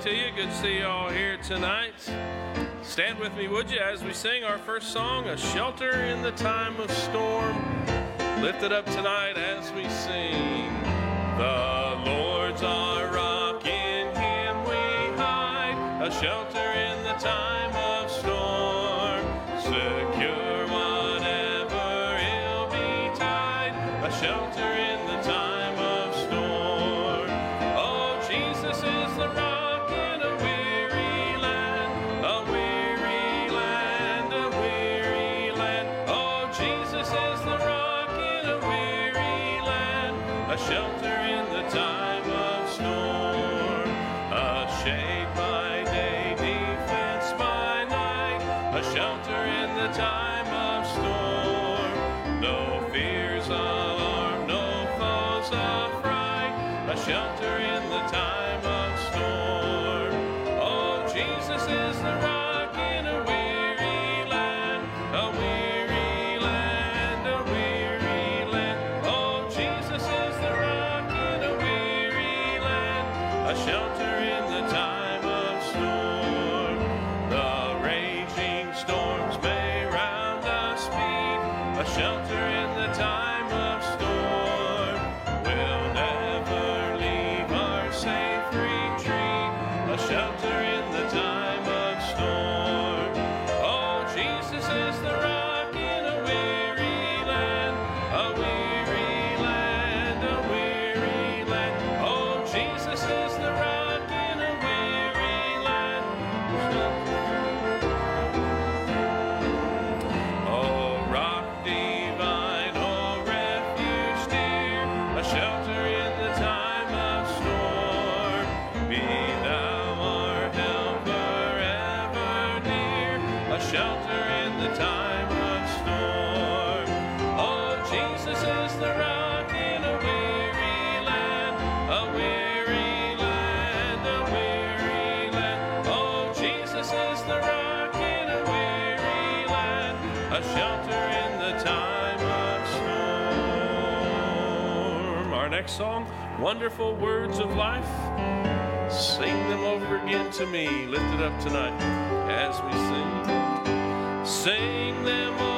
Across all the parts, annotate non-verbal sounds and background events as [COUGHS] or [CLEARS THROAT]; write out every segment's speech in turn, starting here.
to you. Good to see you all here tonight. Stand with me, would you, as we sing our first song, A Shelter in the Time of Storm. Lift it up tonight as we sing, The Lord's our rock, in him we hide, a shelter in the time. next song, Wonderful Words of Life. Sing them over again to me, lift it up tonight as we sing. Sing them over.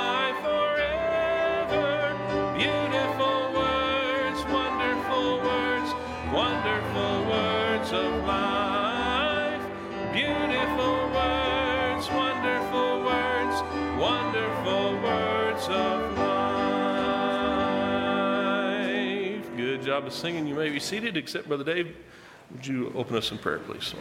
of life. Good job of singing. You may be seated, except Brother Dave. Would you open us in prayer, please?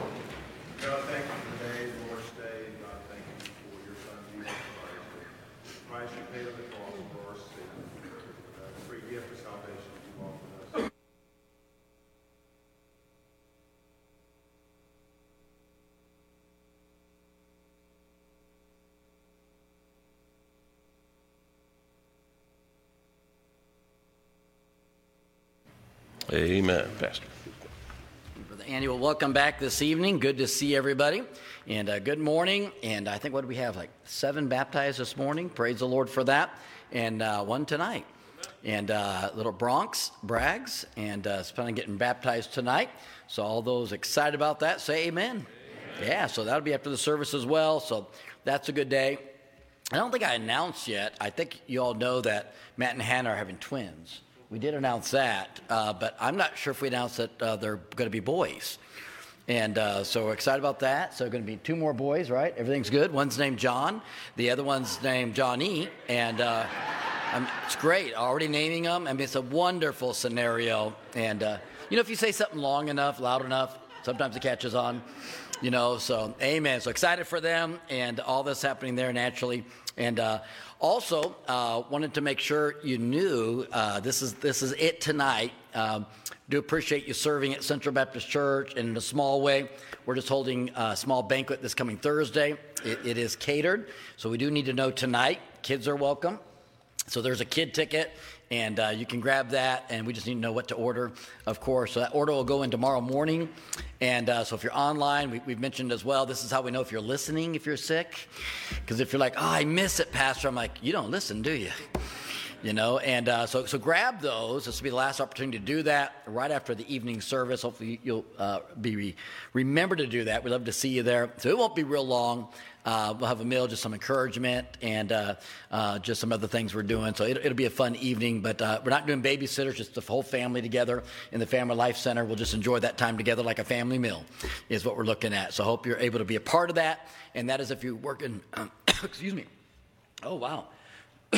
Amen, Pastor. For the annual, welcome back this evening. Good to see everybody. And uh, good morning. And I think what we have? Like seven baptized this morning. Praise the Lord for that. And uh, one tonight. And uh, little Bronx, Brags and uh, it's planning getting baptized tonight. So, all those excited about that, say amen. amen. Yeah, so that'll be after the service as well. So, that's a good day. I don't think I announced yet. I think you all know that Matt and Hannah are having twins. We did announce that, uh, but I'm not sure if we announced that uh, they're going to be boys. And uh, so we're excited about that. So going to be two more boys, right? Everything's good. One's named John. The other one's named Johnny. And uh, it's great. Already naming them. I mean, it's a wonderful scenario. And, uh, you know, if you say something long enough, loud enough, sometimes it catches on. You know, so amen. So excited for them and all this happening there naturally. And uh, also, uh, wanted to make sure you knew uh, this is this is it tonight. Um, do appreciate you serving at Central Baptist Church in a small way. We're just holding a small banquet this coming Thursday. it, it is catered, so we do need to know tonight. Kids are welcome. So there's a kid ticket, and uh, you can grab that. And we just need to know what to order, of course. So that order will go in tomorrow morning. And uh, so if you're online, we, have mentioned as well. This is how we know if you're listening if you're sick, because if you're like, oh, I miss it, Pastor, I'm like, you don't listen, do you? you know and uh, so, so grab those this will be the last opportunity to do that right after the evening service hopefully you'll uh, be re- remember to do that we'd love to see you there so it won't be real long uh, we'll have a meal, just some encouragement, and uh, uh, just some other things we're doing. So it, will be a fun evening, but uh, we're not doing babysitters, just the whole family together in the Family Life Center. We'll just enjoy that time together like a family meal, is what we're looking at. So I hope you're able to be a part of that. And that is if you're working, um, [COUGHS] excuse me. Oh, wow. [COUGHS]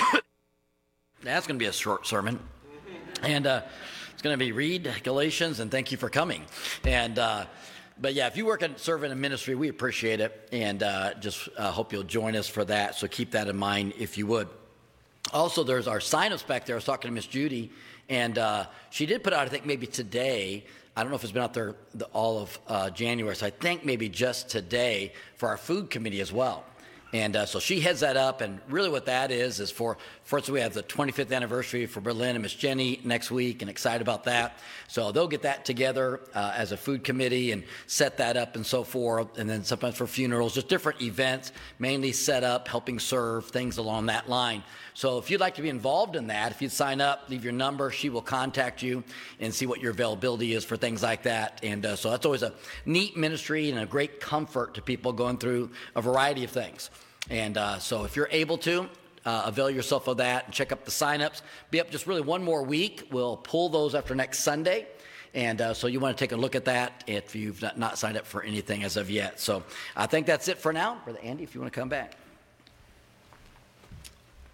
That's going to be a short sermon. And uh, it's going to be read Galatians, and thank you for coming. And uh, but yeah, if you work and serve in a ministry, we appreciate it, and uh, just uh, hope you'll join us for that. So keep that in mind if you would. Also, there's our sign-ups back there. I was talking to Miss Judy, and uh, she did put out, I think maybe today. I don't know if it's been out there the, all of uh, January, so I think maybe just today for our food committee as well. And uh, so she heads that up, and really what that is is for first we have the 25th anniversary for Berlin and Miss Jenny next week, and excited about that. So they'll get that together uh, as a food committee and set that up and so forth. And then sometimes for funerals, just different events, mainly set up, helping serve, things along that line. So if you'd like to be involved in that, if you'd sign up, leave your number, she will contact you and see what your availability is for things like that. And uh, so that's always a neat ministry and a great comfort to people going through a variety of things. And uh, so if you're able to, uh, avail yourself of that and check up the signups. Be up just really one more week. We'll pull those after next Sunday. And uh, so you want to take a look at that if you've not, not, signed up for anything as of yet. So I think that's it for now. Brother Andy, if you want to come back.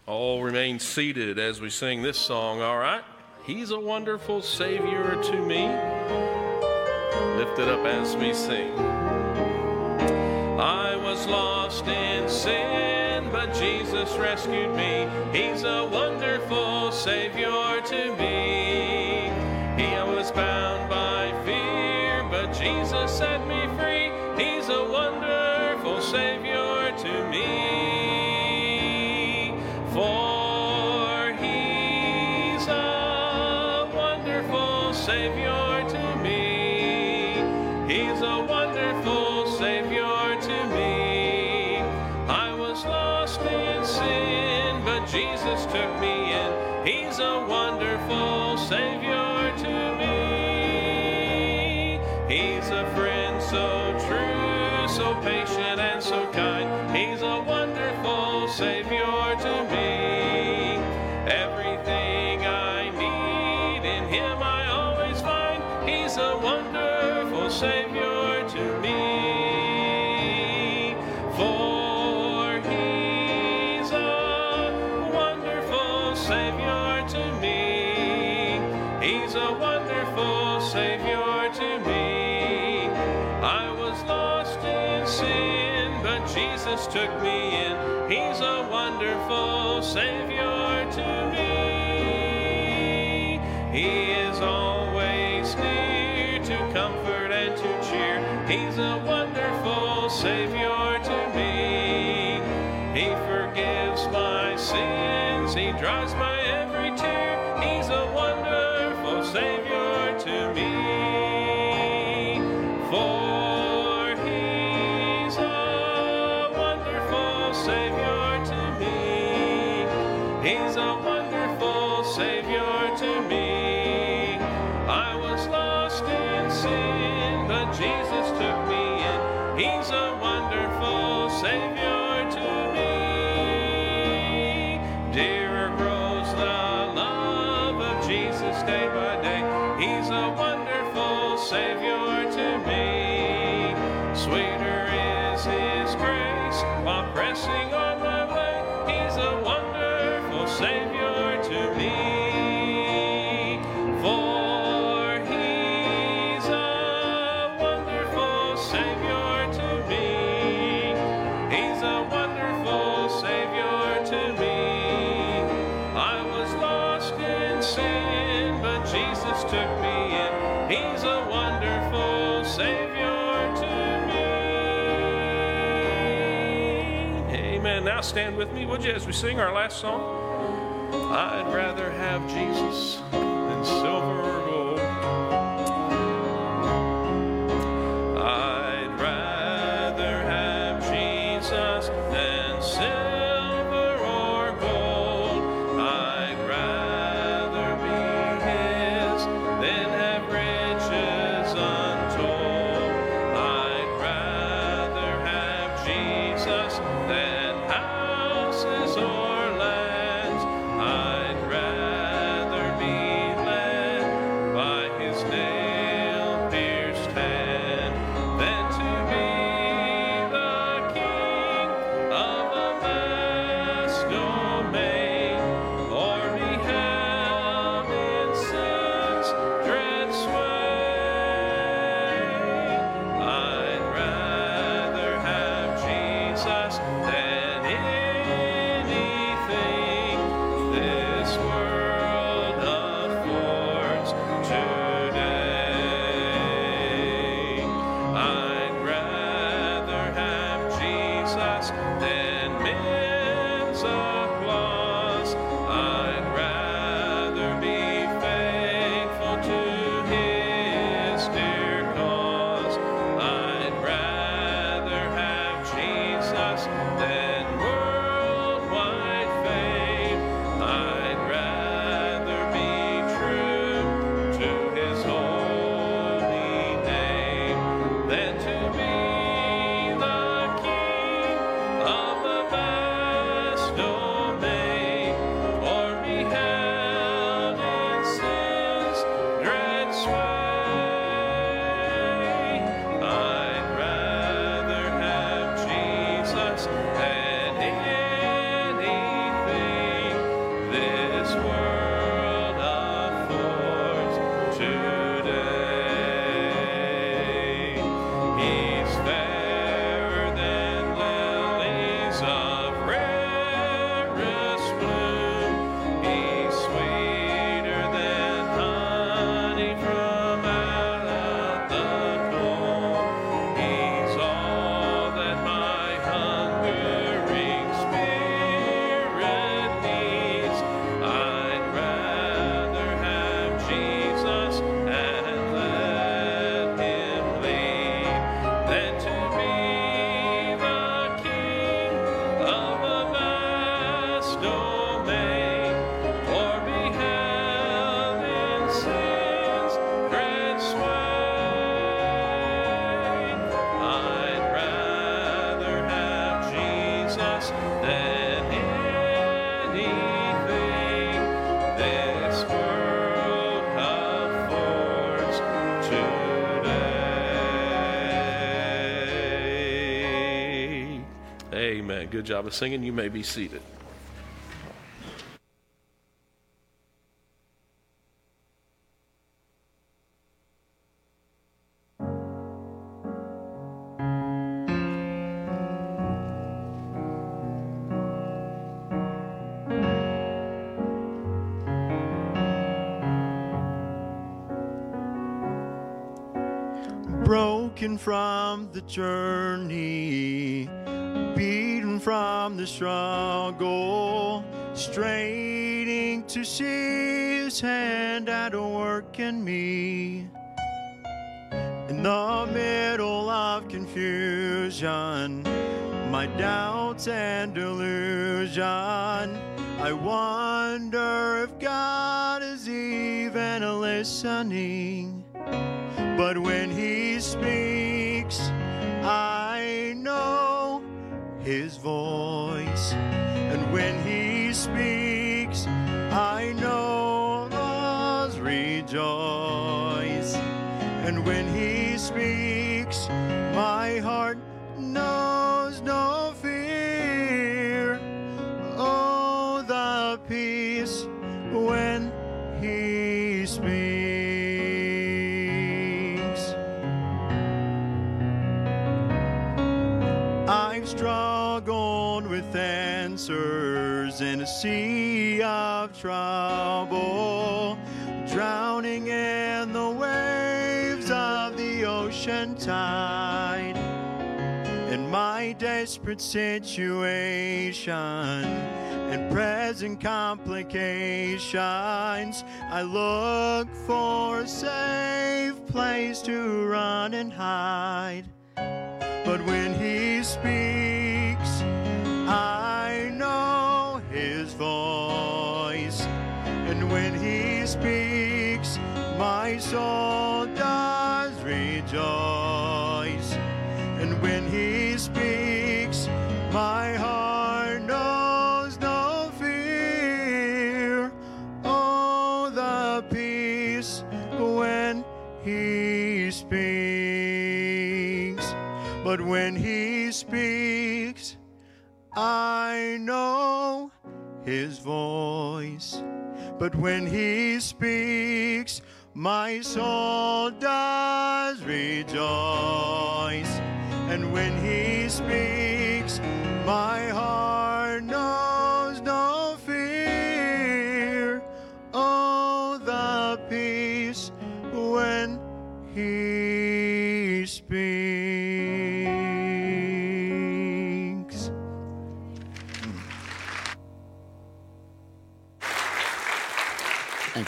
All remain seated as we sing this song, all right? He's a wonderful Savior to me. Lift it up as we sing. I was lost in sin, but Jesus rescued me. He's a wonderful Savior to me. He was bound by fear, but Jesus set me free. He's a wonderful Savior took me in. He's a wonderful Savior to me. He is always near to comfort and to cheer. He's a wonderful Savior to me. He forgives my sins. He dries my Savior to me. He's a Now stand with me, would you, as we sing our last song? I'd rather have Jesus. Amen. Good job of singing. You may be seated. broken from the journey. struggle to see His hand at work in me. In the middle of confusion, my doubts and delusion, I wonder if God is even listening. But when He speaks, I know His voice. Sea of trouble, drowning in the waves of the ocean tide. In my desperate situation and present complications, I look for a safe place to run and hide. But when he speaks, I When he speaks, my soul does rejoice. And when he speaks, my heart knows no fear. Oh, the peace when he speaks. But when he speaks, I know his voice. But when he speaks, my soul does rejoice. And when he speaks, my heart knows no fear. Oh, the peace when he speaks.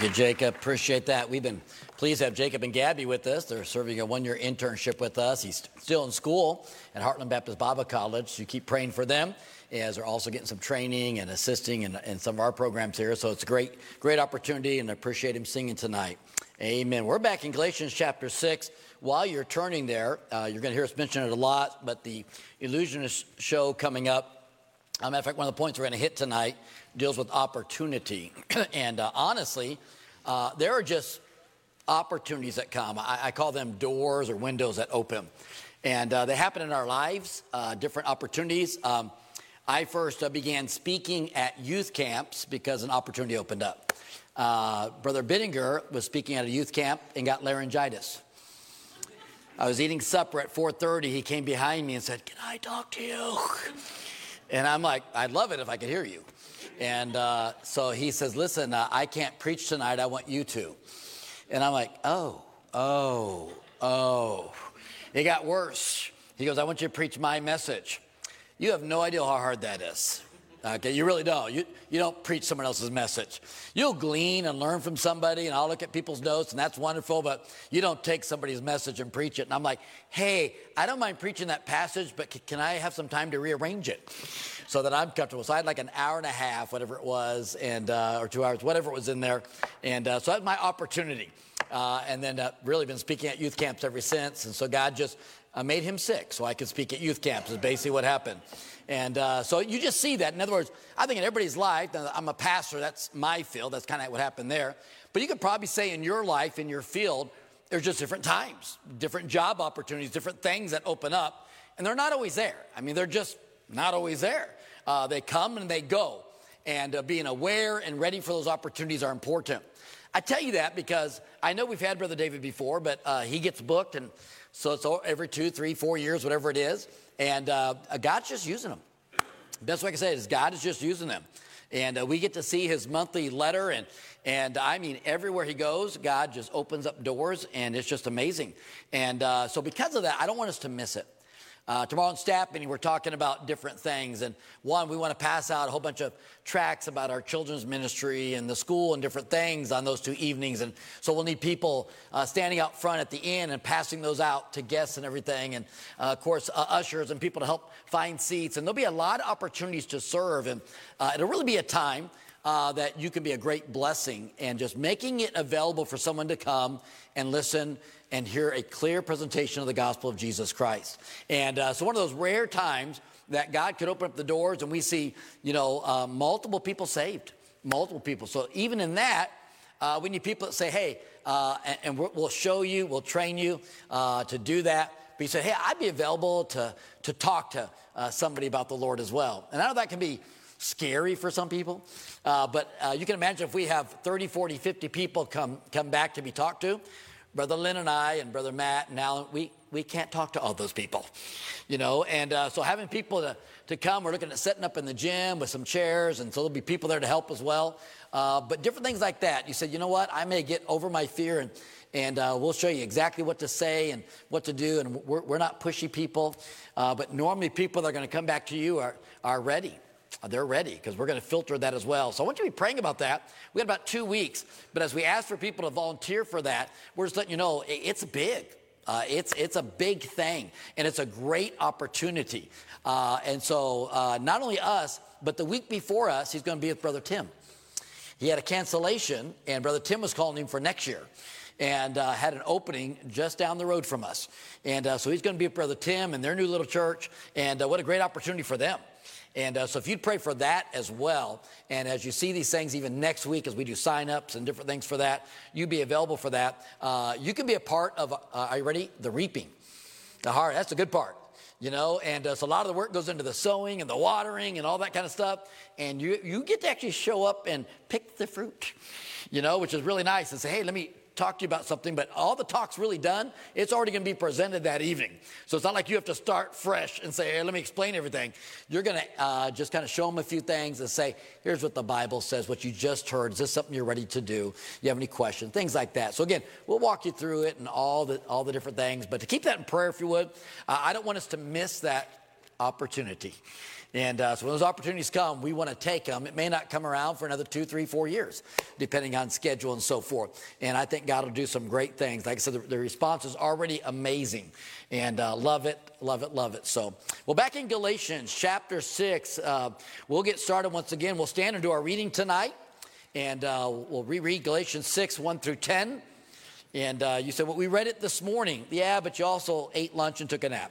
Thank you, Jacob. Appreciate that. We've been pleased to have Jacob and Gabby with us. They're serving a one year internship with us. He's still in school at Heartland Baptist Bible College. So you keep praying for them as they're also getting some training and assisting in, in some of our programs here. So it's a great, great opportunity, and I appreciate him singing tonight. Amen. We're back in Galatians chapter 6. While you're turning there, uh, you're going to hear us mention it a lot, but the Illusionist show coming up um, matter of fact, one of the points we're going to hit tonight deals with opportunity. [CLEARS THROAT] and uh, honestly, uh, there are just opportunities that come. I, I, call them doors or windows that open. And uh, they happen in our lives, uh, different opportunities. Um, I first uh, began speaking at youth camps because an opportunity opened up. Uh, Brother Bittinger was speaking at a youth camp and got laryngitis. I was eating supper at 4:30. He came behind me and said, "Can I talk to you?" And I'm like, I'd love it if I could hear you. And uh, so he says, Listen, uh, I can't preach tonight. I want you to. And I'm like, Oh, oh, oh. It got worse. He goes, I want you to preach my message. You have no idea how hard that is. Okay, you really don't. You, you don't preach someone else's message. You'll glean and learn from somebody, and I'll look at people's notes, and that's wonderful, but you don't take somebody's message and preach it. And I'm like, hey, I don't mind preaching that passage, but c- can I have some time to rearrange it so that I'm comfortable? So I had like an hour and a half, whatever it was, and uh, or two hours, whatever it was in there. And uh, so that was my opportunity. Uh, and then uh, really been speaking at youth camps ever since. And so God just uh, made him sick so I could speak at youth camps, is basically what happened. And uh, so you just see that. In other words, I think in everybody's life, I'm a pastor, that's my field, that's kind of what happened there. But you could probably say in your life, in your field, there's just different times, different job opportunities, different things that open up, and they're not always there. I mean, they're just not always there. Uh, they come and they go, and uh, being aware and ready for those opportunities are important. I tell you that because I know we've had Brother David before, but uh, he gets booked, and so it's every two, three, four years, whatever it is. And uh, God's just using them. Best way I can say it is God is just using them. And uh, we get to see his monthly letter. And, and I mean, everywhere he goes, God just opens up doors, and it's just amazing. And uh, so, because of that, I don't want us to miss it. Uh, tomorrow in staff meeting, we're talking about different things. And one, we want to pass out a whole bunch of tracts about our children's ministry and the school and different things on those two evenings. And so we'll need people uh, standing out front at the inn and passing those out to guests and everything. And uh, of course, uh, ushers and people to help find seats. And there'll be a lot of opportunities to serve. And uh, it'll really be a time uh, that you can be a great blessing and just making it available for someone to come and listen and hear a clear presentation of the gospel of Jesus Christ. And uh, so, one of those rare times that God could open up the doors and we see, you know, uh, multiple people saved, multiple people. So, even in that, uh, we need people that say, hey, uh, and, and, we'll show you, we'll train you uh, to do that. But you say, hey, I'd be available to, to talk to uh, somebody about the Lord as well. And I know that can be scary for some people, uh, but uh, you can imagine if we have 30, 40, 50 people come, come back to be talked to, Brother Lynn and I and Brother Matt and Alan, we, we can't talk to all those people, you know. And uh, so having people to, to come, we're looking at setting up in the gym with some chairs, and so there'll be people there to help as well. Uh, but different things like that. You said, you know what, I may get over my fear, and, and uh, we'll show you exactly what to say and what to do. And we're, we're not pushy people, uh, but normally people that are going to come back to you are, are ready. They're ready because we're going to filter that as well. So I want you to be praying about that. We got about two weeks, but as we ask for people to volunteer for that, we're just letting you know it's big. Uh, it's, it's a big thing, and it's a great opportunity. Uh, and so, uh, not only us, but the week before us, he's going to be with Brother Tim. He had a cancellation, and Brother Tim was calling him for next year and uh, had an opening just down the road from us. And uh, so he's going to be with Brother Tim and their new little church, and uh, what a great opportunity for them. And uh, so if you'd pray for that as well, and as you see these things even next week as we do sign-ups and different things for that, you'd be available for that. Uh, you can be a part of, uh, are you ready? The reaping. The heart, that's the good part. You know, and uh, so a lot of the work goes into the sowing and the watering and all that kind of stuff. And you, you get to actually show up and pick the fruit, you know, which is really nice and say, hey, let me talk to you about something, but all the talk's really done. It's already going to be presented that evening. So it's not like you have to start fresh and say, hey, let me explain everything. You're going to uh, just kind of show them a few things and say, here's what the Bible says, what you just heard. Is this something you're ready to do? You have any questions? Things like that. So again, we'll walk you through it and all the, all the different things. But to keep that in prayer, if you would, uh, I don't want us to miss that opportunity. And uh, so when those opportunities come, we want to take them. It may not come around for another two, three, four years, depending on schedule and so forth. And I think God will do some great things. Like I said, the, the response is already amazing. And uh, love it, love it, love it. So, well, back in Galatians chapter 6, uh, we'll get started once again. We'll stand and do our reading tonight. And uh, we'll reread Galatians 6, 1 through 10. And uh, you said, well, we read it this morning. Yeah, but you also ate lunch and took a nap.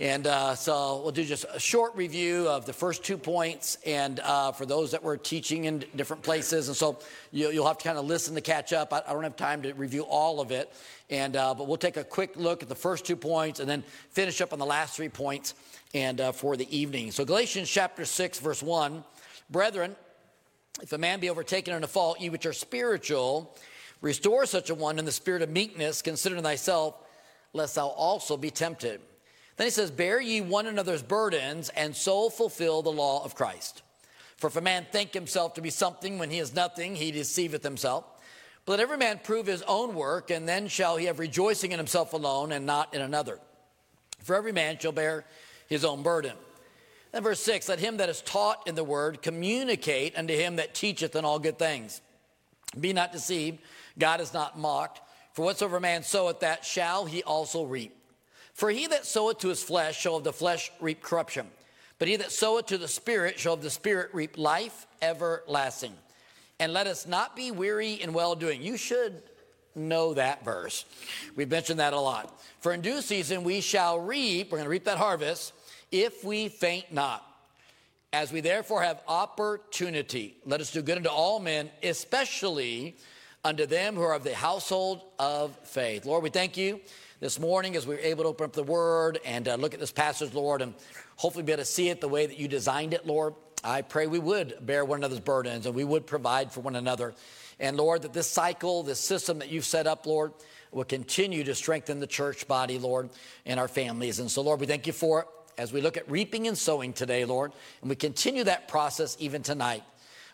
And uh, so we'll do just a short review of the first two points, and uh, for those that were teaching in different places, and so you, will have to kind of listen to catch up. I, I, don't have time to review all of it, and uh, but we'll take a quick look at the first two points, and then finish up on the last three points, and uh, for the evening. So Galatians chapter six, verse one, brethren, if a man be overtaken in a fault, ye which are spiritual, restore such a one in the spirit of meekness, considering thyself, lest thou also be tempted. Then he says, Bear ye one another's burdens, and so fulfill the law of Christ. For if a man think himself to be something when he is nothing, he deceiveth himself. But let every man prove his own work, and then shall he have rejoicing in himself alone, and not in another. For every man shall bear his own burden. Then verse 6 Let him that is taught in the word communicate unto him that teacheth in all good things. Be not deceived, God is not mocked. For whatsoever man soweth, that shall he also reap. For he that soweth to his flesh shall of the flesh reap corruption, but he that soweth to the Spirit shall of the Spirit reap life everlasting. And let us not be weary in well doing. You should know that verse. We've mentioned that a lot. For in due season we shall reap, we're going to reap that harvest, if we faint not. As we therefore have opportunity, let us do good unto all men, especially unto them who are of the household of faith. Lord, we thank you this morning as we were able to open up the Word and uh, look at this passage, Lord, and hopefully be able to see it the way that you designed it, Lord. I pray we would bear one another's burdens and we would provide for one another. And Lord, that this cycle, this system that you've set up, Lord, will continue to strengthen the church body, Lord, and our families. And so, Lord, we thank you for it as we look at reaping and sowing today, Lord, and we continue that process even tonight.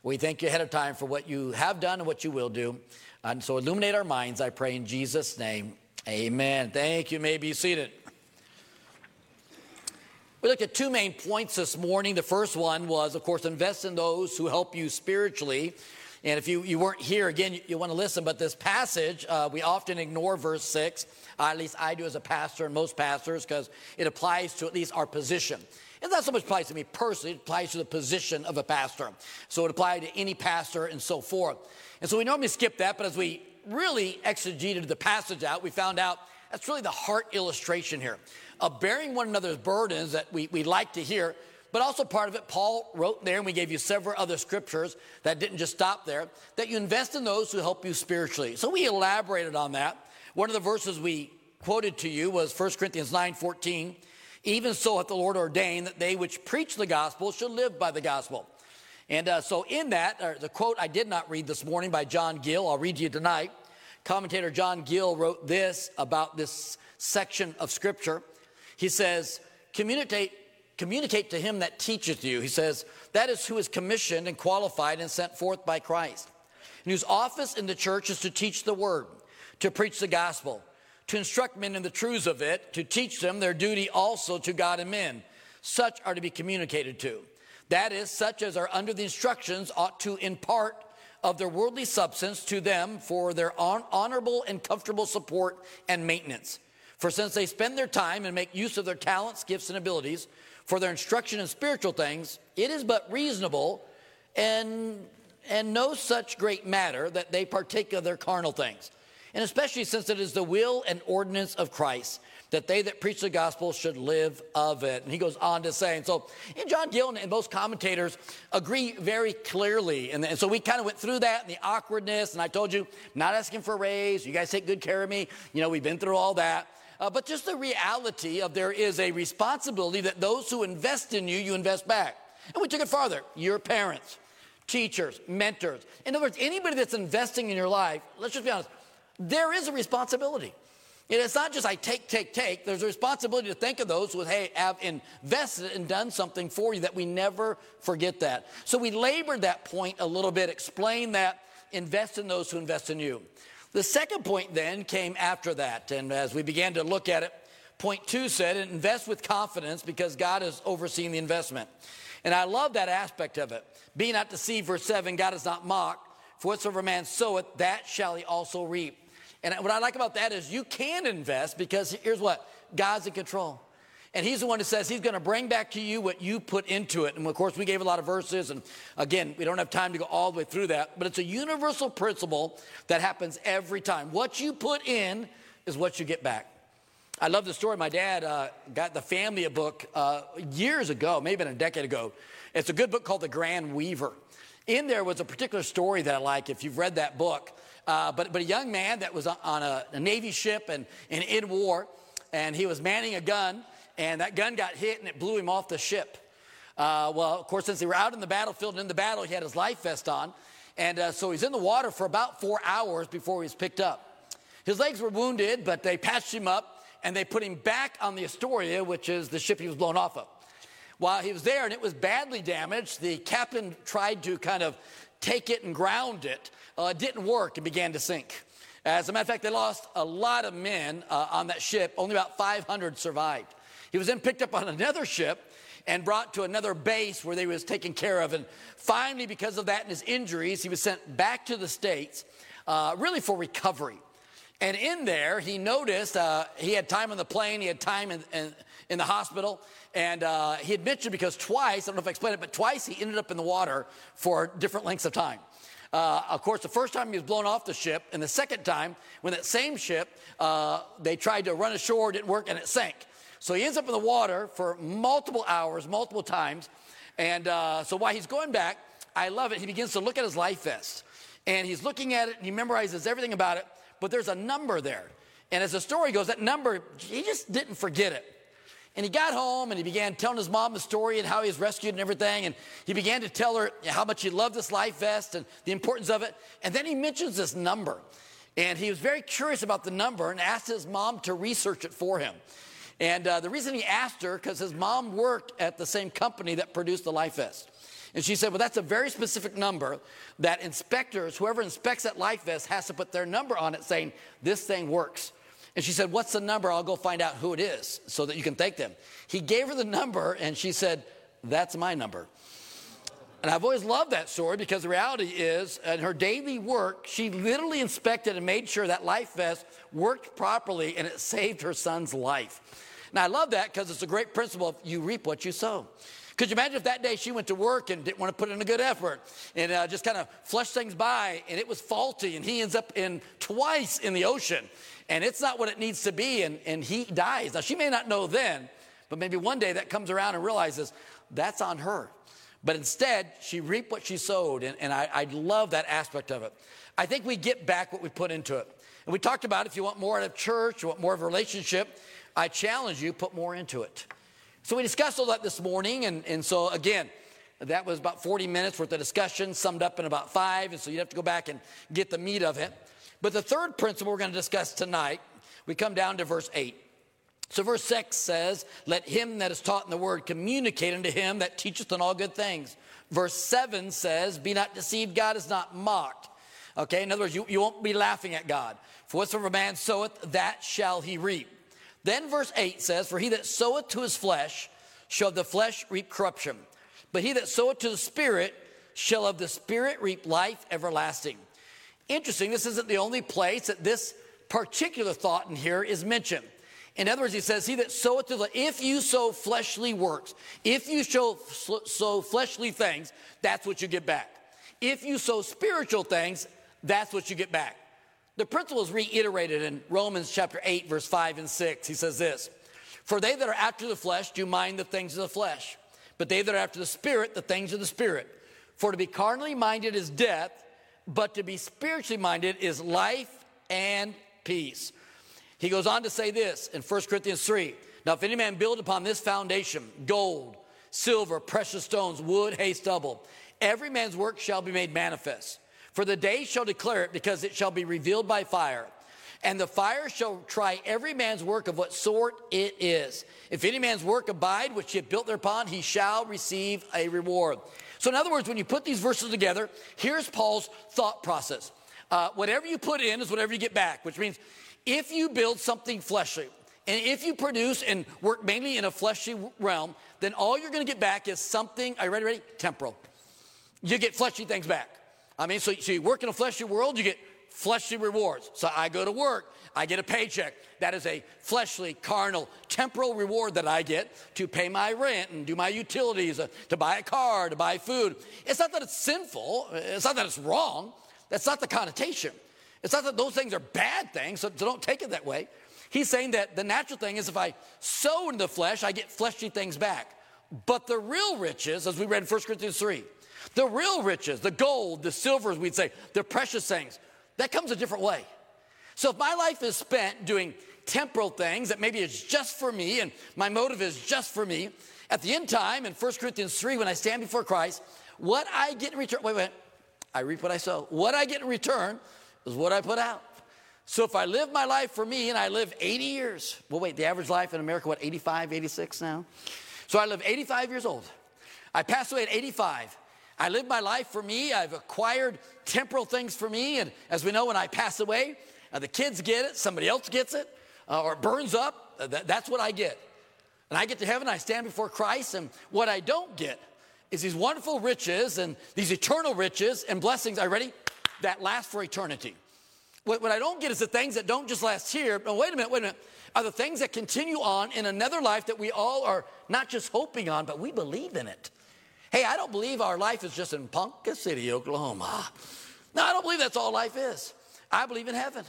We thank you ahead of time for what you have done and what you will do. And so illuminate our minds, I pray in Jesus' name. Amen. Thank you. you may be seated. We looked at two main points this morning. The first one was, of course, invest in those who help you spiritually. And if you, you weren't here, again, you, you want to listen, but this passage, uh, we often ignore verse 6. Uh, at least I do as a pastor and most pastors, because it applies to at least our position. It not so much applies to me personally, it applies to the position of a pastor. So it applied to any pastor and so forth. And so we normally skip that, but as we really exegeted the passage out, we found out that's really the heart illustration here of bearing one another's burdens that we, we like to hear, but also part of it, Paul wrote there, and we gave you several other scriptures that didn't just stop there, that you invest in those who help you spiritually. So we elaborated on that. One of the verses we quoted to you was 1 Corinthians 9 14. Even so hath the Lord ordained that they which preach the gospel should live by the gospel. And uh, so, in that, uh, the quote I did not read this morning by John Gill, I'll read to you tonight. Commentator John Gill wrote this about this section of Scripture. He says, communicate, communicate to him that teacheth you. He says, that is who is commissioned and qualified and sent forth by Christ, and whose office in the church is to teach the word, to preach the gospel, to instruct men in the truths of it, to teach them their duty also to God and men. Such are to be communicated to. That is, such as are under the instructions ought to impart of their worldly substance to them for their honorable and comfortable support and maintenance. For since they spend their time and make use of their talents, gifts, and abilities for their instruction in spiritual things, it is but reasonable and, and no such great matter that they partake of their carnal things and especially since it is the will and ordinance of Christ that they that preach the gospel should live of it. And he goes on to say, and so and John Gill and most commentators agree very clearly. And, and so we kind of went through that and the awkwardness. And I told you, not asking for a raise. You guys take good care of me. You know, we've been through all that. Uh, but just the reality of there is a responsibility that those who invest in you, you invest back. And we took it farther. Your parents, teachers, mentors. In other words, anybody that's investing in your life, let's just be honest, there is a responsibility. And it's not just I take, take, take. There's a responsibility to think of those who hey, have invested and done something for you that we never forget that. So we labored that point a little bit, explained that, invest in those who invest in you. The second point then came after that. And as we began to look at it, point two said, invest with confidence because God is overseeing the investment. And I love that aspect of it. Be not deceived, verse 7, God is not mocked. For whatsoever man soweth, that shall he also reap. And what I like about that is you can invest because here's what God's in control. And he's the one who says he's going to bring back to you what you put into it. And of course, we gave a lot of verses. And again, we don't have time to go all the way through that. But it's a universal principle that happens every time. What you put in is what you get back. I love the story. My dad uh, got the family a book uh, years ago, maybe a decade ago. It's a good book called The Grand Weaver. In there was a particular story that I like if you've read that book. Uh, but, but a young man that was on a, a Navy ship and, and in war, and he was manning a gun, and that gun got hit and it blew him off the ship. Uh, well, of course, since they were out in the battlefield and in the battle, he had his life vest on. And uh, so he's in the water for about four hours before he was picked up. His legs were wounded, but they patched him up and they put him back on the Astoria, which is the ship he was blown off of. While he was there and it was badly damaged, the captain tried to kind of take it and ground it, uh, didn't work and began to sink. As a matter of fact, they lost a lot of men uh, on that ship. Only about 500 survived. He was then picked up on another ship and brought to another base where they was taken care of. And finally, because of that and his injuries, he was sent back to the States, uh, really for recovery. And in there, he noticed uh, he had time on the plane, he had time in, in, in the hospital, and uh, he had mentioned because twice, I don't know if I explained it, but twice he ended up in the water for different lengths of time. Uh, of course, the first time he was blown off the ship, and the second time, when that same ship, uh, they tried to run ashore, didn't work, and it sank. So he ends up in the water for multiple hours, multiple times. And uh, so while he's going back, I love it. He begins to look at his life vest. And he's looking at it and he memorizes everything about it, but there's a number there. And as the story goes, that number, he just didn't forget it. And he got home and he began telling his mom the story and how he was rescued and everything. And he began to tell her how much he loved this life vest and the importance of it. And then he mentions this number. And he was very curious about the number and asked his mom to research it for him. And uh, the reason he asked her, because his mom worked at the same company that produced the life vest. And she said, Well, that's a very specific number that inspectors, whoever inspects that life vest, has to put their number on it saying, This thing works. And she said, What's the number? I'll go find out who it is so that you can thank them. He gave her the number and she said, That's my number. And I've always loved that story because the reality is, in her daily work, she literally inspected and made sure that life vest worked properly and it saved her son's life. Now, I love that because it's a great principle of you reap what you sow. Could you imagine if that day she went to work and didn't want to put in a good effort and uh, just kind of flushed things by and it was faulty and he ends up in twice in the ocean and it's not what it needs to be and, and he dies. Now, she may not know then, but maybe one day that comes around and realizes that's on her. But instead, she reaped what she sowed, and, and I, I love that aspect of it. I think we get back what we put into it. And we talked about if you want more out of church, you want more of a relationship, I challenge you, put more into it. So we discussed all that this morning, and, and so again, that was about 40 minutes worth of discussion, summed up in about five, and so you'd have to go back and get the meat of it. But the third principle we're going to discuss tonight, we come down to verse 8. So verse 6 says, Let him that is taught in the word communicate unto him that teacheth in all good things. Verse 7 says, Be not deceived, God is not mocked. Okay, in other words, you, you won't be laughing at God. For whatsoever man soweth, that shall he reap. Then verse 8 says, For he that soweth to his flesh shall of the flesh reap corruption. But he that soweth to the Spirit shall of the Spirit reap life everlasting. Interesting, this isn't the only place that this particular thought in here is mentioned. In other words, he says, He that soweth to the, if you sow fleshly works, if you sow, fleshly things, that's what you get back. If you sow spiritual things, that's what you get back. The principle is reiterated in Romans chapter 8, verse 5 and 6. He says this For they that are after the flesh do mind the things of the flesh, but they that are after the spirit, the things of the spirit. For to be carnally minded is death, but to be spiritually minded is life and peace. He goes on to say this in 1 Corinthians 3 Now, if any man build upon this foundation gold, silver, precious stones, wood, hay, stubble, every man's work shall be made manifest. For the day shall declare it, because it shall be revealed by fire. And the fire shall try every man's work of what sort it is. If any man's work abide, which he hath built thereupon, he shall receive a reward. So, in other words, when you put these verses together, here's Paul's thought process. Uh, whatever you put in is whatever you get back, which means if you build something fleshly, and if you produce and work mainly in a fleshly realm, then all you're going to get back is something, are you ready, ready? Temporal. You get fleshly things back. I mean, so, so you work in a fleshly world, you get fleshly rewards. So I go to work, I get a paycheck. That is a fleshly, carnal, temporal reward that I get to pay my rent and do my utilities, uh, to buy a car, to buy food. It's not that it's sinful, it's not that it's wrong. That's not the connotation. It's not that those things are bad things, so, so don't take it that way. He's saying that the natural thing is if I sow into the flesh, I get fleshly things back. But the real riches, as we read in 1 Corinthians 3, the real riches, the gold, the silver, we'd say, the precious things, that comes a different way. So if my life is spent doing temporal things that maybe it's just for me and my motive is just for me, at the end time in 1 Corinthians 3, when I stand before Christ, what I get in return, wait, wait, I reap what I sow. What I get in return is what I put out. So if I live my life for me and I live 80 years, well, wait, the average life in America, what, 85, 86 now? So I live 85 years old. I pass away at 85. I live my life for me. I've acquired temporal things for me. And as we know, when I pass away, uh, the kids get it, somebody else gets it, uh, or it burns up. Uh, that, that's what I get. And I get to heaven, I stand before Christ, and what I don't get is these wonderful riches and these eternal riches and blessings. Are ready? That last for eternity. What, what I don't get is the things that don't just last here. But wait a minute, wait a minute. Are the things that continue on in another life that we all are not just hoping on, but we believe in it. Hey, I don't believe our life is just in Ponca City, Oklahoma. No, I don't believe that's all life is. I believe in heaven.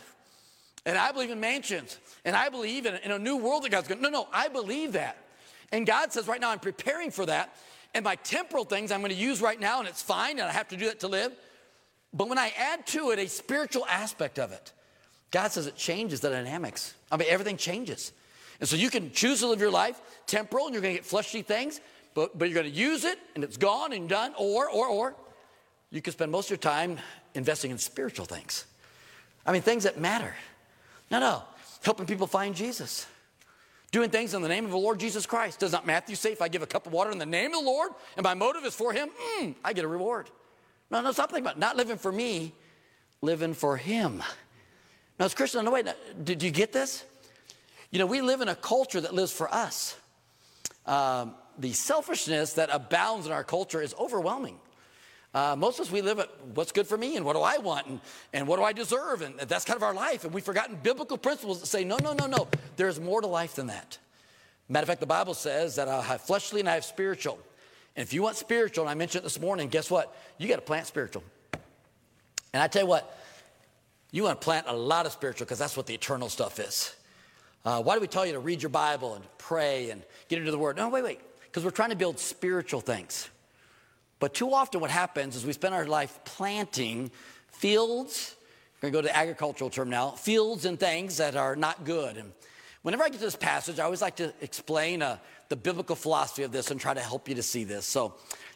And I believe in mansions. And I believe in, in a new world that God's going to. No, no, I believe that. And God says right now, I'm preparing for that. And my temporal things I'm going to use right now, and it's fine, and I have to do that to live. But when I add to it a spiritual aspect of it, God says it changes the dynamics. I mean, everything changes. And so you can choose to live your life temporal, and you're going to get fleshly things, but, but you're going to use it and it's gone and done, or, or, or you can spend most of your time investing in spiritual things. I mean, things that matter. No, no, helping people find Jesus. Doing things in the name of the Lord Jesus Christ. Does not Matthew say, if I give a cup of water in the name of the Lord and my motive is for him, mm, I get a reward? No, no, stop thinking about not living for me, living for him. Now, as Christian, no, wait, did you get this? You know, we live in a culture that lives for us. Um, the selfishness that abounds in our culture is overwhelming. Uh, most of us, we live at what's good for me and what do I want and, and what do I deserve. And that's kind of our life. And we've forgotten biblical principles that say, no, no, no, no. There's more to life than that. Matter of fact, the Bible says that I have fleshly and I have spiritual. And if you want spiritual, and I mentioned it this morning, guess what? You got to plant spiritual. And I tell you what, you want to plant a lot of spiritual because that's what the eternal stuff is. Uh, why do we tell you to read your Bible and pray and get into the Word? No, wait, wait. Because we're trying to build spiritual things. But too often, what happens is we spend our life planting fields. We're going to go to agricultural term now fields and things that are not good. And whenever I get to this passage, I always like to explain uh, the biblical philosophy of this and try to help you to see this. So,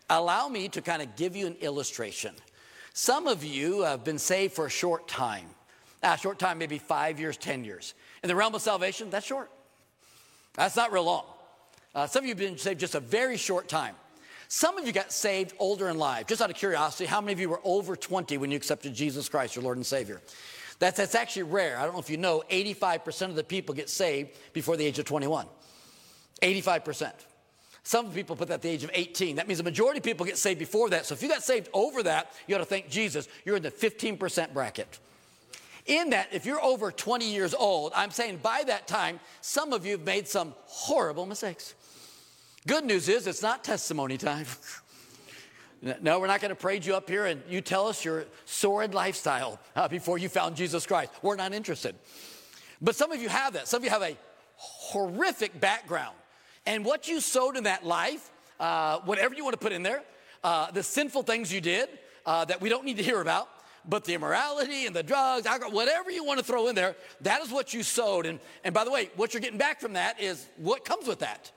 allow me to kind of give you an illustration. Some of you have been saved for a short time. A short time, maybe five years, 10 years. In the realm of salvation, that's short. That's not real long. Uh, some of you have been saved just a very short time. Some of you got saved older in life. Just out of curiosity, how many of you were over 20 when you accepted Jesus Christ, your Lord and Savior? That's, that's actually rare. I don't know if you know, 85% of the people get saved before the age of 21. 85%. Some people put that at the age of 18. That means the majority of people get saved before that. So if you got saved over that, you ought to thank Jesus. You're in the 15% bracket. In that, if you're over 20 years old, I'm saying by that time, some of you have made some horrible mistakes. Good news is it's not testimony time. [LAUGHS] No, we're not going to parade you up here and you tell us your sordid lifestyle uh, before you found Jesus Christ. We're not interested. But some of you have that. Some of you have a horrific background. And what you sowed in that life, uh, whatever you want to put in there, uh, the sinful things you did uh, that we don't need to hear about, but the immorality and the drugs, alcohol, whatever you want to throw in there, that is what you sowed. And, and by the way, what you're getting back from that is what comes with that.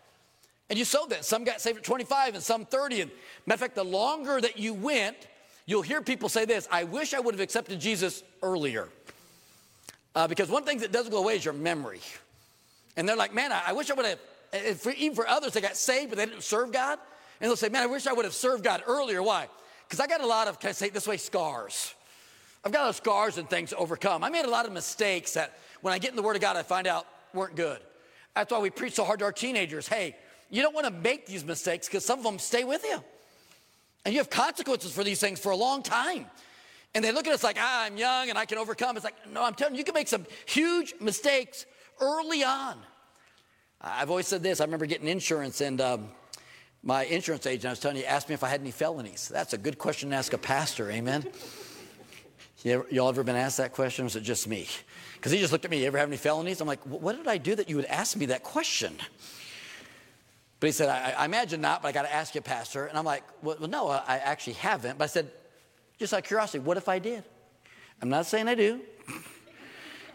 And you sowed that. Some got saved at 25 and some 30. And matter of fact, the longer that you went, you'll hear people say this I wish I would have accepted Jesus earlier. Uh, because one thing that doesn't go away is your memory. And they're like, man, I, I wish I would have, for, even for others, they got saved, but they didn't serve God. And they'll say, man, I wish I would have served God earlier. Why? Because I got a lot of, can I say it this way, scars. I've got a lot of scars and things to overcome. I made a lot of mistakes that when I get in the Word of God, I find out weren't good. That's why we preach so hard to our teenagers. Hey, you don't want to make these mistakes because some of them stay with you. And you have consequences for these things for a long time. And they look at us like, ah, I'm young and I can overcome. It's like, no, I'm telling you, you can make some huge mistakes early on. I've always said this. I remember getting insurance, and um, my insurance agent, I was telling you, asked me if I had any felonies. That's a good question to ask a pastor, amen? [LAUGHS] you all ever been asked that question, or is it just me? Because he just looked at me, you ever have any felonies? I'm like, what did I do that you would ask me that question? But he said, I, I imagine not, but I got to ask you, Pastor. And I'm like, well, no, I actually haven't. But I said, just out of curiosity, what if I did? I'm not saying I do. I'm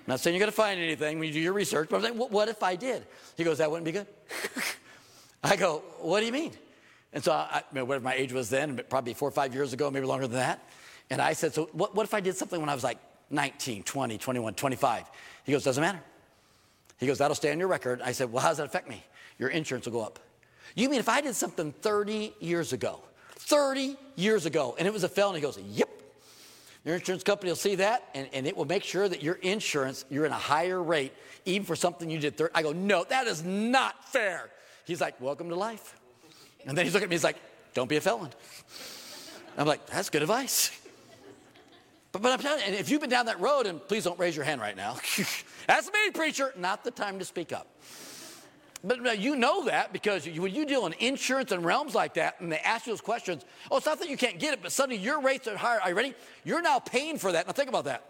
not saying you're going to find anything when you do your research, but I'm saying, what if I did? He goes, that wouldn't be good. [LAUGHS] I go, what do you mean? And so, I, whatever my age was then, probably four or five years ago, maybe longer than that. And I said, so what, what if I did something when I was like 19, 20, 21, 25? He goes, doesn't matter. He goes, that'll stay on your record. I said, well, how does that affect me? Your insurance will go up. You mean if I did something 30 years ago, 30 years ago, and it was a felony? He goes, Yep. Your insurance company will see that, and, and it will make sure that your insurance, you're in a higher rate, even for something you did 30. I go, No, that is not fair. He's like, Welcome to life. And then he's looking at me, he's like, Don't be a felon. I'm like, That's good advice. But, but I'm telling you, and if you've been down that road, and please don't raise your hand right now. [LAUGHS] That's me, preacher. Not the time to speak up. But you know that because when you deal in insurance and realms like that, and they ask you those questions, oh, it's not that you can't get it, but suddenly your rates are higher. Are you ready? You're now paying for that. Now think about that.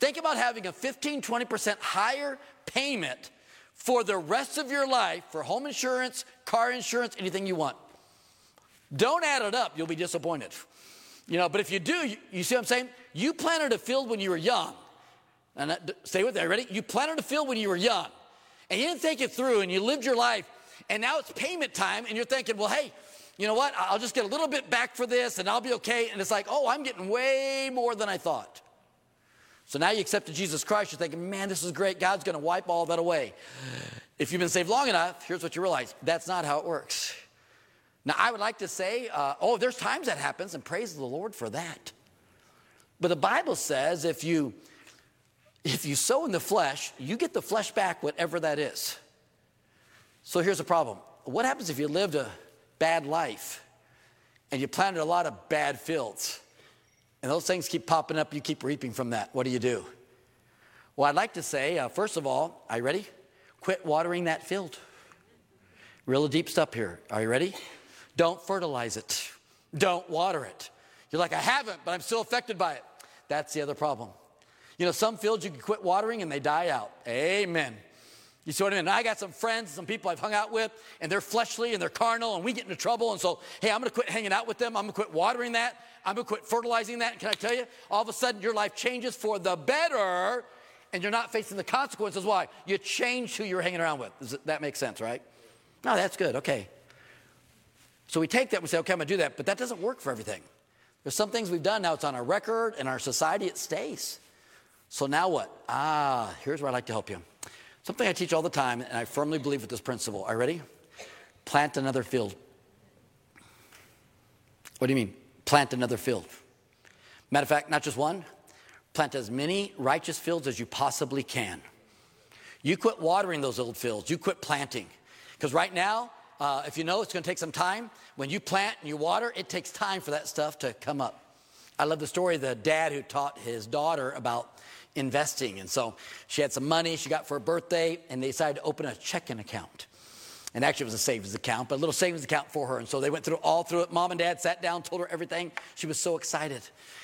Think about having a 15, 20% higher payment for the rest of your life for home insurance, car insurance, anything you want. Don't add it up, you'll be disappointed. You know, but if you do, you, you see what I'm saying? You planted a field when you were young. And that, stay with that, ready? You planted a field when you were young and you didn't think it through and you lived your life and now it's payment time and you're thinking, well, hey, you know what? I'll just get a little bit back for this and I'll be okay. And it's like, oh, I'm getting way more than I thought. So now you accepted Jesus Christ, you're thinking, man, this is great. God's going to wipe all that away. If you've been saved long enough, here's what you realize that's not how it works. Now, I would like to say, uh, oh, there's times that happens, and praise the Lord for that. But the Bible says if you if you sow in the flesh, you get the flesh back, whatever that is. So here's the problem what happens if you lived a bad life and you planted a lot of bad fields? And those things keep popping up, you keep reaping from that. What do you do? Well, I'd like to say, uh, first of all, are you ready? Quit watering that field. Real deep stuff here. Are you ready? Don't fertilize it. Don't water it. You're like, I haven't, but I'm still affected by it. That's the other problem. You know, some fields you can quit watering and they die out. Amen. You see what I mean? I got some friends, some people I've hung out with, and they're fleshly and they're carnal, and we get into trouble. And so, hey, I'm going to quit hanging out with them. I'm going to quit watering that. I'm going to quit fertilizing that. And can I tell you, all of a sudden your life changes for the better, and you're not facing the consequences. Why? You change who you're hanging around with. Does that make sense, right? No, that's good. Okay. So we take that we say, okay, I'm going to do that, but that doesn't work for everything. There's some things we've done now, it's on our record, and our society, it stays. So now what? Ah, here's where I'd like to help you. Something I teach all the time, and I firmly believe with this principle. Are you ready? Plant another field. What do you mean? Plant another field. Matter of fact, not just one, plant as many righteous fields as you possibly can. You quit watering those old fields, you quit planting. Because right now, uh, if you know it's going to take some time, when you plant and you water, it takes time for that stuff to come up. I love the story of the dad who taught his daughter about investing. And so she had some money she got for her birthday, and they decided to open a checking account. And actually, it was a savings account, but a little savings account for her. And so they went through all through it. Mom and dad sat down, told her everything. She was so excited.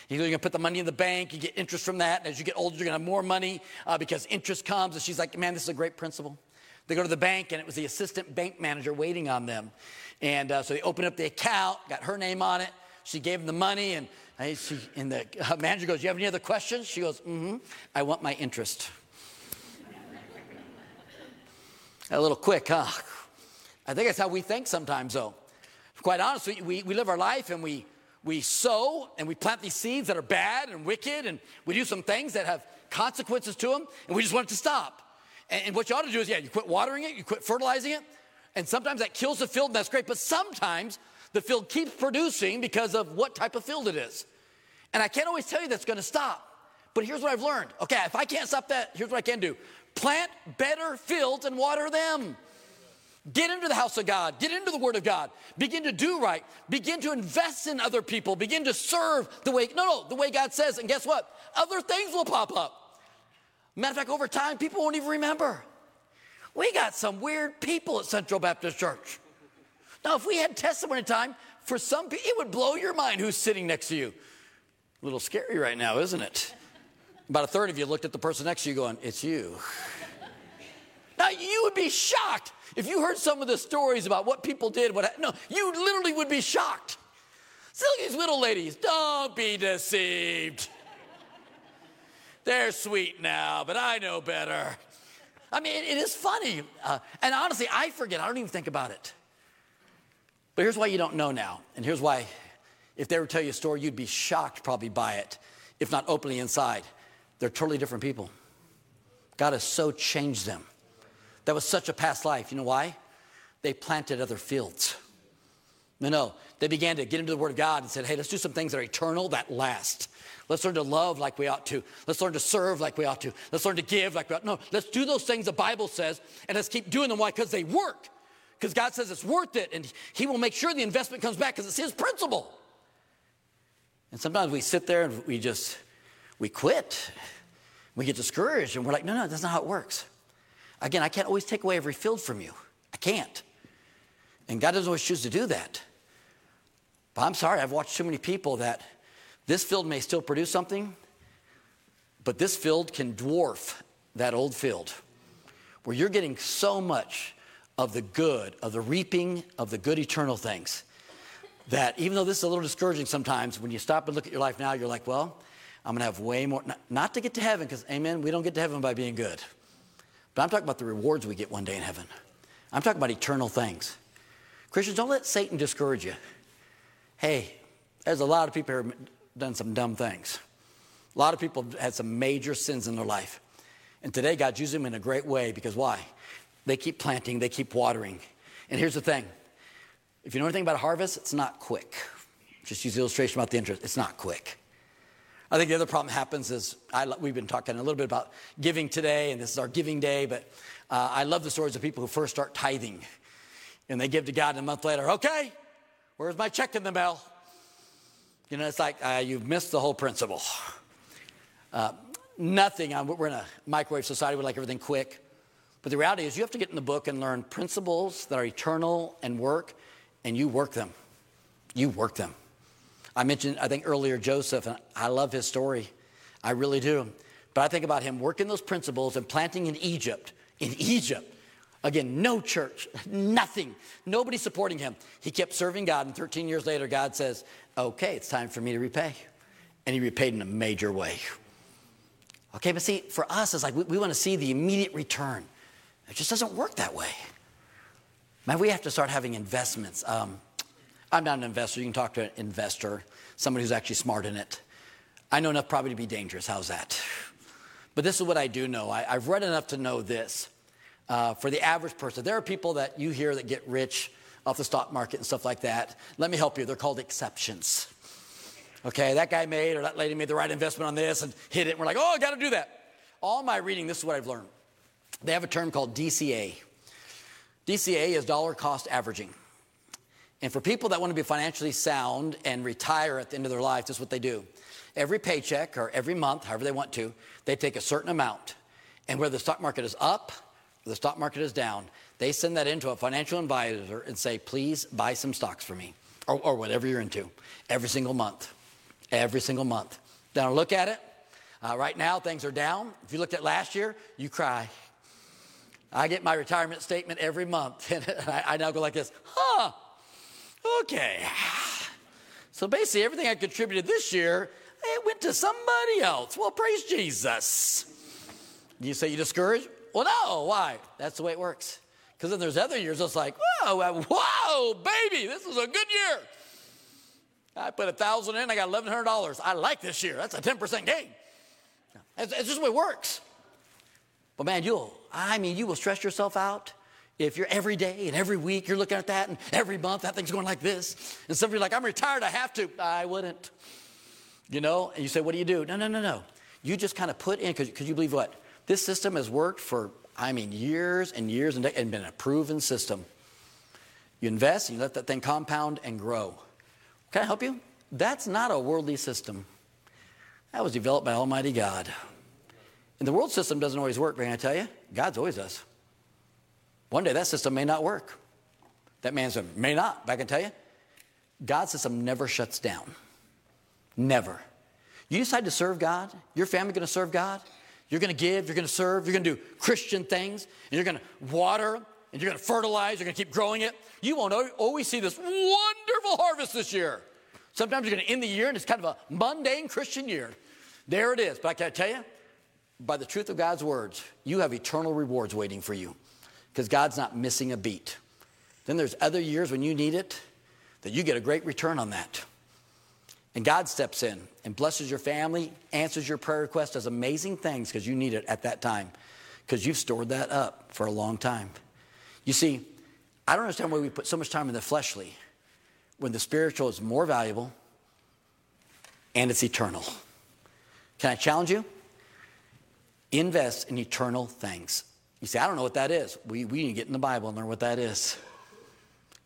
You're going to put the money in the bank, you get interest from that. And as you get older, you're going to have more money uh, because interest comes. And she's like, man, this is a great principle. They go to the bank, and it was the assistant bank manager waiting on them. And uh, so they opened up the account, got her name on it. She gave them the money, and, uh, she, and the manager goes, You have any other questions? She goes, Mm hmm. I want my interest. a little quick, huh? I think that's how we think sometimes, though. Quite honestly, we, we live our life and we, we sow and we plant these seeds that are bad and wicked, and we do some things that have consequences to them, and we just want it to stop. And, and what you ought to do is, yeah, you quit watering it, you quit fertilizing it, and sometimes that kills the field, and that's great, but sometimes the field keeps producing because of what type of field it is. And I can't always tell you that's gonna stop. But here's what I've learned. Okay, if I can't stop that, here's what I can do plant better fields and water them. Get into the house of God. Get into the Word of God. Begin to do right. Begin to invest in other people. Begin to serve the way, no, no, the way God says. And guess what? Other things will pop up. Matter of fact, over time, people won't even remember. We got some weird people at Central Baptist Church. Now, if we had testimony time, for some people, it would blow your mind who's sitting next to you. A little scary right now, isn't it? About a third of you looked at the person next to you going, It's you. now, you would be shocked if you heard some of the stories about what people did, what no, you literally would be shocked. These little ladies. Don't be deceived. They're sweet now, but I know better. I mean, it is funny. Uh, and honestly, I forget. I don't even think about it. But here's why you don't know now. And here's why, if they were to tell you a story, you'd be shocked probably by it, if not openly inside. They're totally different people. God has so changed them. That was such a past life. You know why? They planted other fields. No, no. They began to get into the Word of God and said, hey, let's do some things that are eternal, that last. Let's learn to love like we ought to. Let's learn to serve like we ought to. Let's learn to give like we ought to. No, let's do those things the Bible says, and let's keep doing them. Why? Because they work. Because God says it's worth it, and He will make sure the investment comes back because it's His principle. And sometimes we sit there and we just, we quit. We get discouraged, and we're like, no, no, that's not how it works. Again, I can't always take away every field from you. I can't. And God doesn't always choose to do that. But I'm sorry, I've watched too many people that this field may still produce something, but this field can dwarf that old field where you're getting so much of the good, of the reaping of the good eternal things that even though this is a little discouraging sometimes, when you stop and look at your life now, you're like, well, I'm going to have way more, not, not to get to heaven, because, amen, we don't get to heaven by being good. But I'm talking about the rewards we get one day in heaven. I'm talking about eternal things. Christians, don't let Satan discourage you. Hey, there's a lot of people who have done some dumb things. A lot of people have had some major sins in their life. And today, God's using them in a great way because why? They keep planting, they keep watering. And here's the thing if you know anything about harvest, it's not quick. Just use the illustration about the interest, it's not quick. I think the other problem happens is I, we've been talking a little bit about giving today, and this is our giving day, but uh, I love the stories of people who first start tithing and they give to God, and a month later, okay, where's my check in the mail? You know, it's like uh, you've missed the whole principle. Uh, nothing, we're in a microwave society, we like everything quick. But the reality is, you have to get in the book and learn principles that are eternal and work, and you work them. You work them. I mentioned, I think earlier, Joseph, and I love his story. I really do. But I think about him working those principles and planting in Egypt. In Egypt. Again, no church, [LAUGHS] nothing, nobody supporting him. He kept serving God, and 13 years later, God says, Okay, it's time for me to repay. And he repaid in a major way. Okay, but see, for us, it's like we, we want to see the immediate return. It just doesn't work that way. Man, we have to start having investments. Um, I'm not an investor. You can talk to an investor, somebody who's actually smart in it. I know enough probably to be dangerous. How's that? But this is what I do know. I, have read enough to know this. Uh, for the average person, there are people that you hear that get rich off the stock market and stuff like that. Let me help you. They're called exceptions. Okay, that guy made or that lady made the right investment on this and hit it. And we're like, oh, I got to do that. All my reading, this is what I've learned. They have a term called DCA. DCA is dollar cost averaging. And for people that want to be financially sound and retire at the end of their life, this is what they do. Every paycheck or every month, however they want to, they take a certain amount. And whether the stock market is up or the stock market is down, they send that into a financial advisor and say, please buy some stocks for me or, or whatever you're into every single month. Every single month. Then look at it. Uh, right now, things are down. If you looked at last year, you cry. I get my retirement statement every month, [LAUGHS] and I, I now go like this, huh, okay. So basically, everything I contributed this year, it went to somebody else. Well, praise Jesus. You say you discouraged? Well, no. Why? That's the way it works. Because then there's other years it's like, whoa, whoa, baby, this is a good year. I put a thousand in, I got eleven hundred dollars. I like this year. That's a ten percent gain. It's, it's just the way it works. But man, you'll, I mean, you will stress yourself out if you're every day and every week you're looking at that and every month that thing's going like this. And some of you are like, I'm retired, I have to. I wouldn't. You know, and you say, what do you do? No, no, no, no. You just kind of put in, because you believe what? This system has worked for, I mean, years and years and, and been a proven system. You invest and you let that thing compound and grow. Can I help you? That's not a worldly system. That was developed by Almighty God. And the world system doesn't always work, can I tell you? God's always does. One day that system may not work. That man's may not, but I can tell you, God's system never shuts down. Never. You decide to serve God, your family to serve God, you're to give, you're to serve, you're to do Christian things, and you're to water, and you're to fertilize, you're to keep growing it. You won't always see this wonderful harvest this year. Sometimes you're to end the year and it's kind of a mundane Christian year. There it is. But I can tell you, by the truth of God's words, you have eternal rewards waiting for you because God's not missing a beat. Then there's other years when you need it that you get a great return on that. And God steps in and blesses your family, answers your prayer request, does amazing things because you need it at that time because you've stored that up for a long time. You see, I don't understand why we put so much time in the fleshly when the spiritual is more valuable and it's eternal. Can I challenge you? Invest in eternal things. You say, I don't know what that is. We, we need to get in the Bible and learn what that is.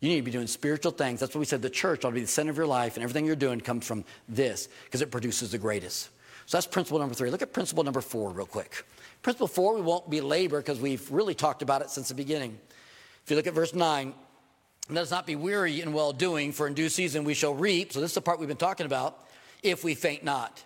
You need to be doing spiritual things. That's what we said the church ought to be the center of your life, and everything you're doing comes from this because it produces the greatest. So that's principle number three. Look at principle number four, real quick. Principle four, we won't belabor because we've really talked about it since the beginning. If you look at verse 9, let us not be weary in well doing, for in due season we shall reap. So, this is the part we've been talking about if we faint not.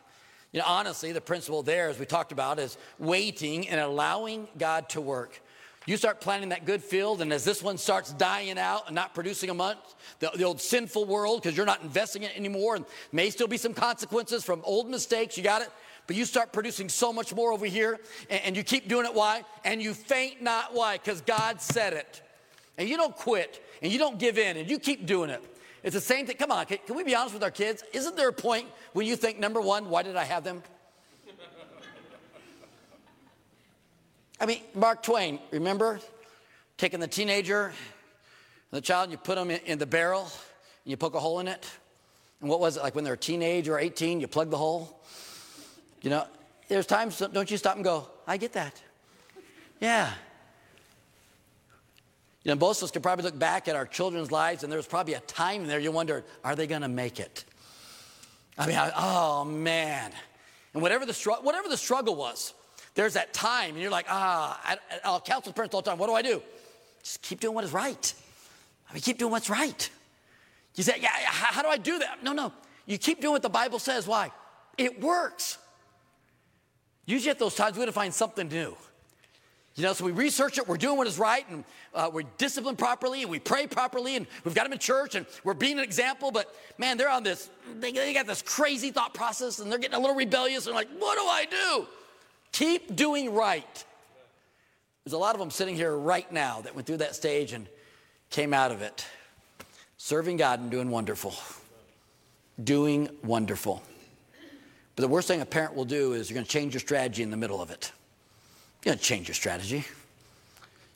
You know, honestly, the principle there, as we talked about, is waiting and allowing God to work. You start planting that good field, and as this one starts dying out and not producing a month, the, the old sinful world, because you're not investing in it anymore, and may still be some consequences from old mistakes, you got it? But you start producing so much more over here, and, and you keep doing it. Why? And you faint not. Why? Because God said it. And you don't quit and you don't give in and you keep doing it. It's the same thing. Come on, can, can we be honest with our kids? Isn't there a point when you think, number one, why did I have them? I mean, Mark Twain, remember taking the teenager and the child and you put them in, in the barrel and you poke a hole in it? And what was it like when they're a teenager or 18, you plug the hole? You know, there's times, don't you stop and go, I get that. Yeah, you know, most of us could probably look back at our children's lives, and there was probably a time there you wonder, are they going to make it? I mean, I, oh man. And whatever the, whatever the struggle was, there's that time, and you're like, ah, I, I'll counsel parents all the time. What do I do? Just keep doing what is right. I mean, keep doing what's right. You say, yeah, how, how do I do that? No, no. You keep doing what the Bible says. Why? It works. Usually at those times, we're going to find something new. You know, so we research it, we're doing what is right, and uh, we're disciplined properly, and we pray properly, and we've got them in church, and we're being an example. But man, they're on this, they, they got this crazy thought process, and they're getting a little rebellious, and like, what do I do? Keep doing right. There's a lot of them sitting here right now that went through that stage and came out of it, serving God and doing wonderful. Doing wonderful. But the worst thing a parent will do is you're going to change your strategy in the middle of it. You don't change your strategy.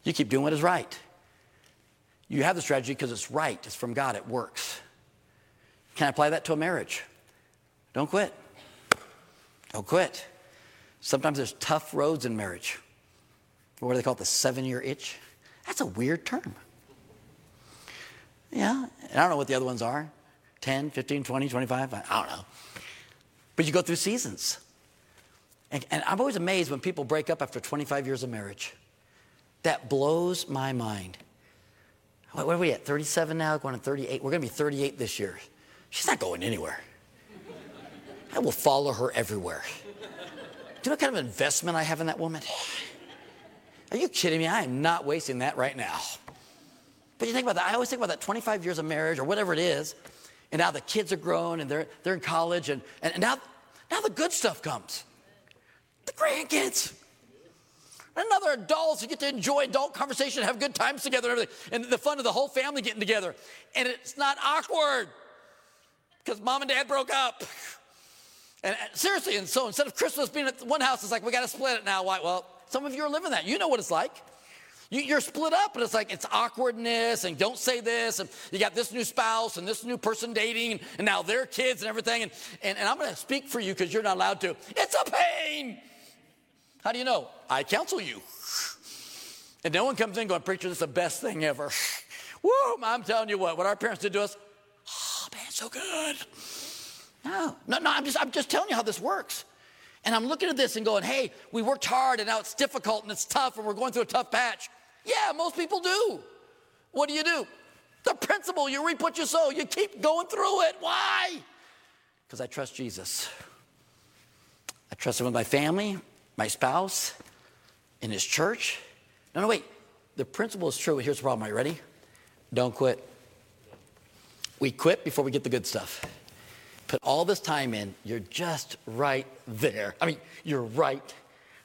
You keep doing what is right. You have the strategy because it's right, it's from God, it works. Can I apply that to a marriage? Don't quit. Don't quit. Sometimes there's tough roads in marriage. What do they call it? The seven year itch? That's a weird term. Yeah, and I don't know what the other ones are 10, 15, 20, 25, I don't know. But you go through seasons. And, and I'm always amazed when people break up after 25 years of marriage. That blows my mind. What, are we at? 37 now, going to 38. We're going to be 38 this year. She's not going anywhere. I will follow her everywhere. Do you know what kind of investment I have in that woman? Are you kidding me? I am not wasting that right now. But you think about that. I always think about that 25 years of marriage or whatever it is, and now the kids are grown and they're, they're in college, and, and now, now the good stuff comes the grandkids. And another adults, who get to enjoy adult conversation, have good times together and everything, and the fun of the whole family getting together. And it's not awkward because mom and dad broke up. And seriously, and so instead of Christmas being at one house, it's like, we got to split it now. Why? Well, some of you are living that. You know what it's like. You, are split up, and it's like it's awkwardness, and don't say this, and you got this new spouse and this new person dating, and, and now their kids and everything. And, and, and I'm going to speak for you because you're not allowed to. It's a pain. How do you know? I counsel you. And no one comes in going, Preacher, this is the best thing ever. [LAUGHS] Woo, I'm telling you what, what our parents did to us, oh man, so good. No, no, no, I'm just, I'm just telling you how this works. And I'm looking at this and going, hey, we worked hard and now it's difficult and it's tough and we're going through a tough patch. Yeah, most people do. What do you do? The principle, you reap what you sow. You keep going through it. Why? Because I trust Jesus. I trust him with my family my spouse, in his church. No, no, wait. The principle is true. Here's the problem. Are you ready? Don't quit. We quit before we get the good stuff. Put all this time in, you're just right there. I mean, you're right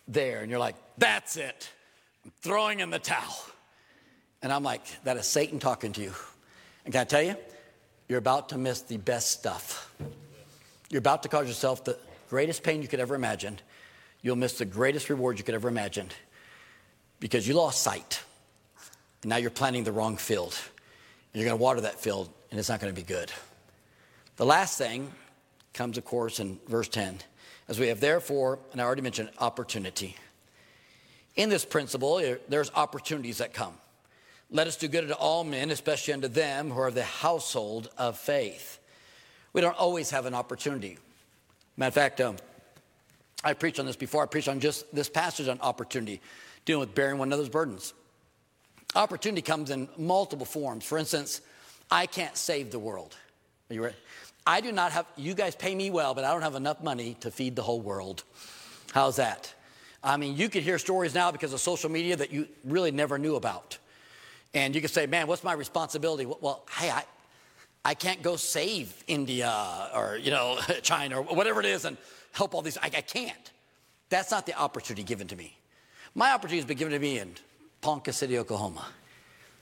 there. And you're like, that's it. I'm throwing in the towel. And I'm like, that is Satan talking to you. And can I tell you? You're about to miss the best stuff. You're about to cause yourself the greatest pain you could ever imagine you'll miss the greatest reward you could ever imagine because you lost sight. And now you're planting the wrong field. And you're going to water that field, and it's not going to be good. The last thing comes, of course, in verse 10. As we have, therefore, and I already mentioned, opportunity. In this principle, there's opportunities that come. Let us do good unto all men, especially unto them who are the household of faith. We don't always have an opportunity. Matter of fact, um, I preached on this before. I preached on just this passage on opportunity, dealing with bearing one another's burdens. Opportunity comes in multiple forms. For instance, I can't save the world. Are you ready? I do not have, you guys pay me well, but I don't have enough money to feed the whole world. How's that? I mean, you could hear stories now because of social media that you really never knew about. And you could say, man, what's my responsibility? Well, hey, I, I can't go save India or, you know, [LAUGHS] China or whatever it is. And help all these. I, I can't. That's not the opportunity given to me. My opportunity has been given to me in Ponca City, Oklahoma,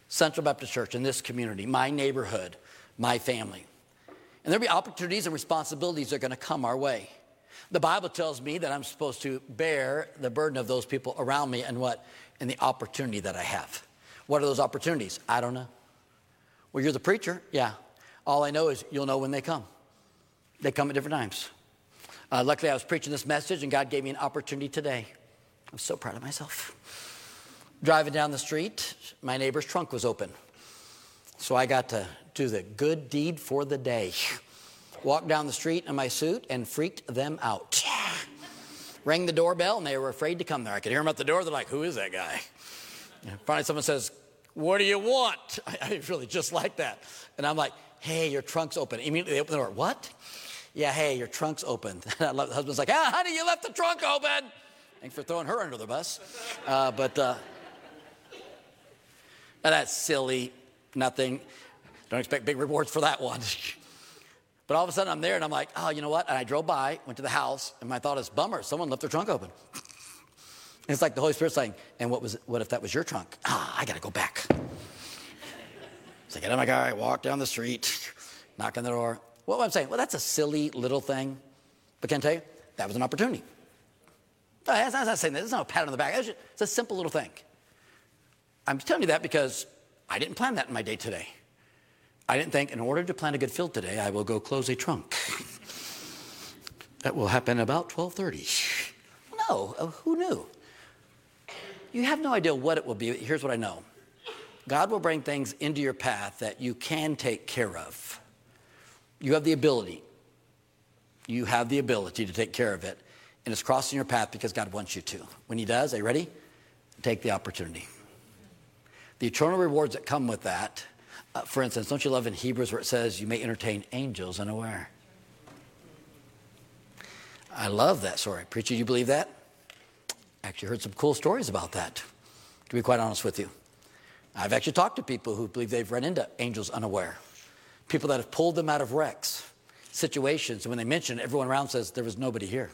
Central Baptist Church, in this community, my neighborhood, my family. And there'll be opportunities and responsibilities that are going to come our way. The Bible tells me that I'm supposed to bear the burden of those people around me and what? And the opportunity that I have. What are those opportunities? I don't know. Well, you're the preacher. Yeah. All I know is you'll know when they come. They come at different times. Uh, luckily, I was preaching this message, and God gave me an opportunity today. I'm so proud of myself. Driving down the street, my neighbor's trunk was open. So I got to do the good deed for the day. Walked down the street in my suit and freaked them out. rang the doorbell, and they were afraid to come there. I could hear them at the door. They're like, Who is that guy? And finally, someone says, What do you want? [LAUGHS] I, I really just like that. And I'm like, Hey, your trunk's open. Immediately they open the door. What? Yeah, hey, your trunk's open. [LAUGHS] The husband's like, Ah, honey, you left the trunk open. Thanks for throwing her under the bus. Uh, but uh, that's silly. Nothing. Don't expect big rewards for that one. [LAUGHS] But all of a sudden, I'm there and I'm like, oh, you know what? And I drove by, went to the house, and my thought is, bummer, someone left their trunk open. and [LAUGHS] it's like the Holy Spirit saying, and what, was, what if that was your trunk? Ah, I got to go back. so I get in my car, I walk down the street, knock on the door. What I'm saying? Well, that's a silly little thing. But can I tell you, that was an opportunity. I'm not saying that. It's not a pat on the back. It's, just, it's a simple little thing. I'm telling you that because I didn't plan that in my day today. I didn't think, in order to plant a good field today, I will go close a trunk. [LAUGHS] that will happen about 12:30. No, uh, who knew? You have no idea what it will be. Here's what I know. God will bring things into your path that you can take care of. You have the ability. You have the ability to take care of it. And it's crossing your path because God wants you to. When He does, are you ready? Take the opportunity. The eternal rewards that come with that uh, for instance, don't you love in Hebrews where it says you may entertain angels unaware? I love that story. Preacher, you believe that? Actually, heard some cool stories about that, to be quite honest with you. I've actually talked to people who believe they've run into angels unaware, people that have pulled them out of wrecks, situations, and when they mention it, everyone around says, There was nobody here.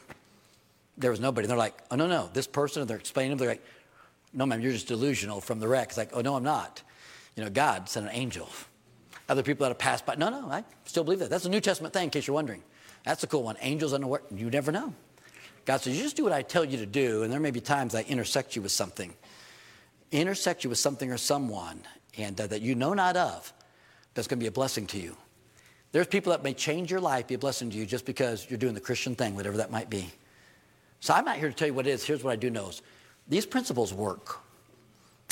There was nobody. And they're like, Oh, no, no, this person, and they're explaining they're like, No, ma'am, you're just delusional from the wreck. It's like, Oh, no, I'm not. You know, God sent an angel. Other people that have passed by. No, no, I still believe that. That's a New Testament thing, in case you're wondering. That's a cool one. Angels unaware. You never know. God says, you just do what I tell you to do, and there may be times I intersect you with something. Intersect you with something or someone, and uh, that you know not of, that's going to be a blessing to you. There's people that may change your life, be a blessing to you, just because you're doing the Christian thing, whatever that might be. So I'm not here to tell you what it is. Here's what I do know: is these principles work.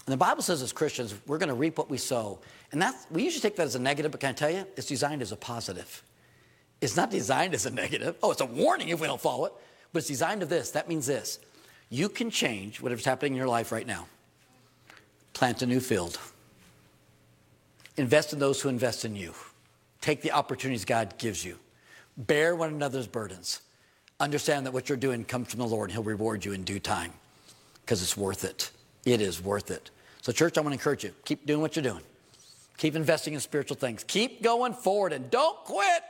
And the Bible says as Christians, we're going to reap what we sow. And that's, we usually take that as a negative, but can I tell you, it's designed as a positive. It's not designed as a negative. Oh, it's a warning if we don't follow it. But it's designed to this. That means this. You can change whatever's happening in your life right now. Plant a new field. Invest in those who invest in you. Take the opportunities God gives you. Bear one another's burdens. Understand that what you're doing comes from the Lord and He'll reward you in due time because it's worth it. It is worth it. So, church, I want to encourage you keep doing what you're doing, keep investing in spiritual things, keep going forward, and don't quit.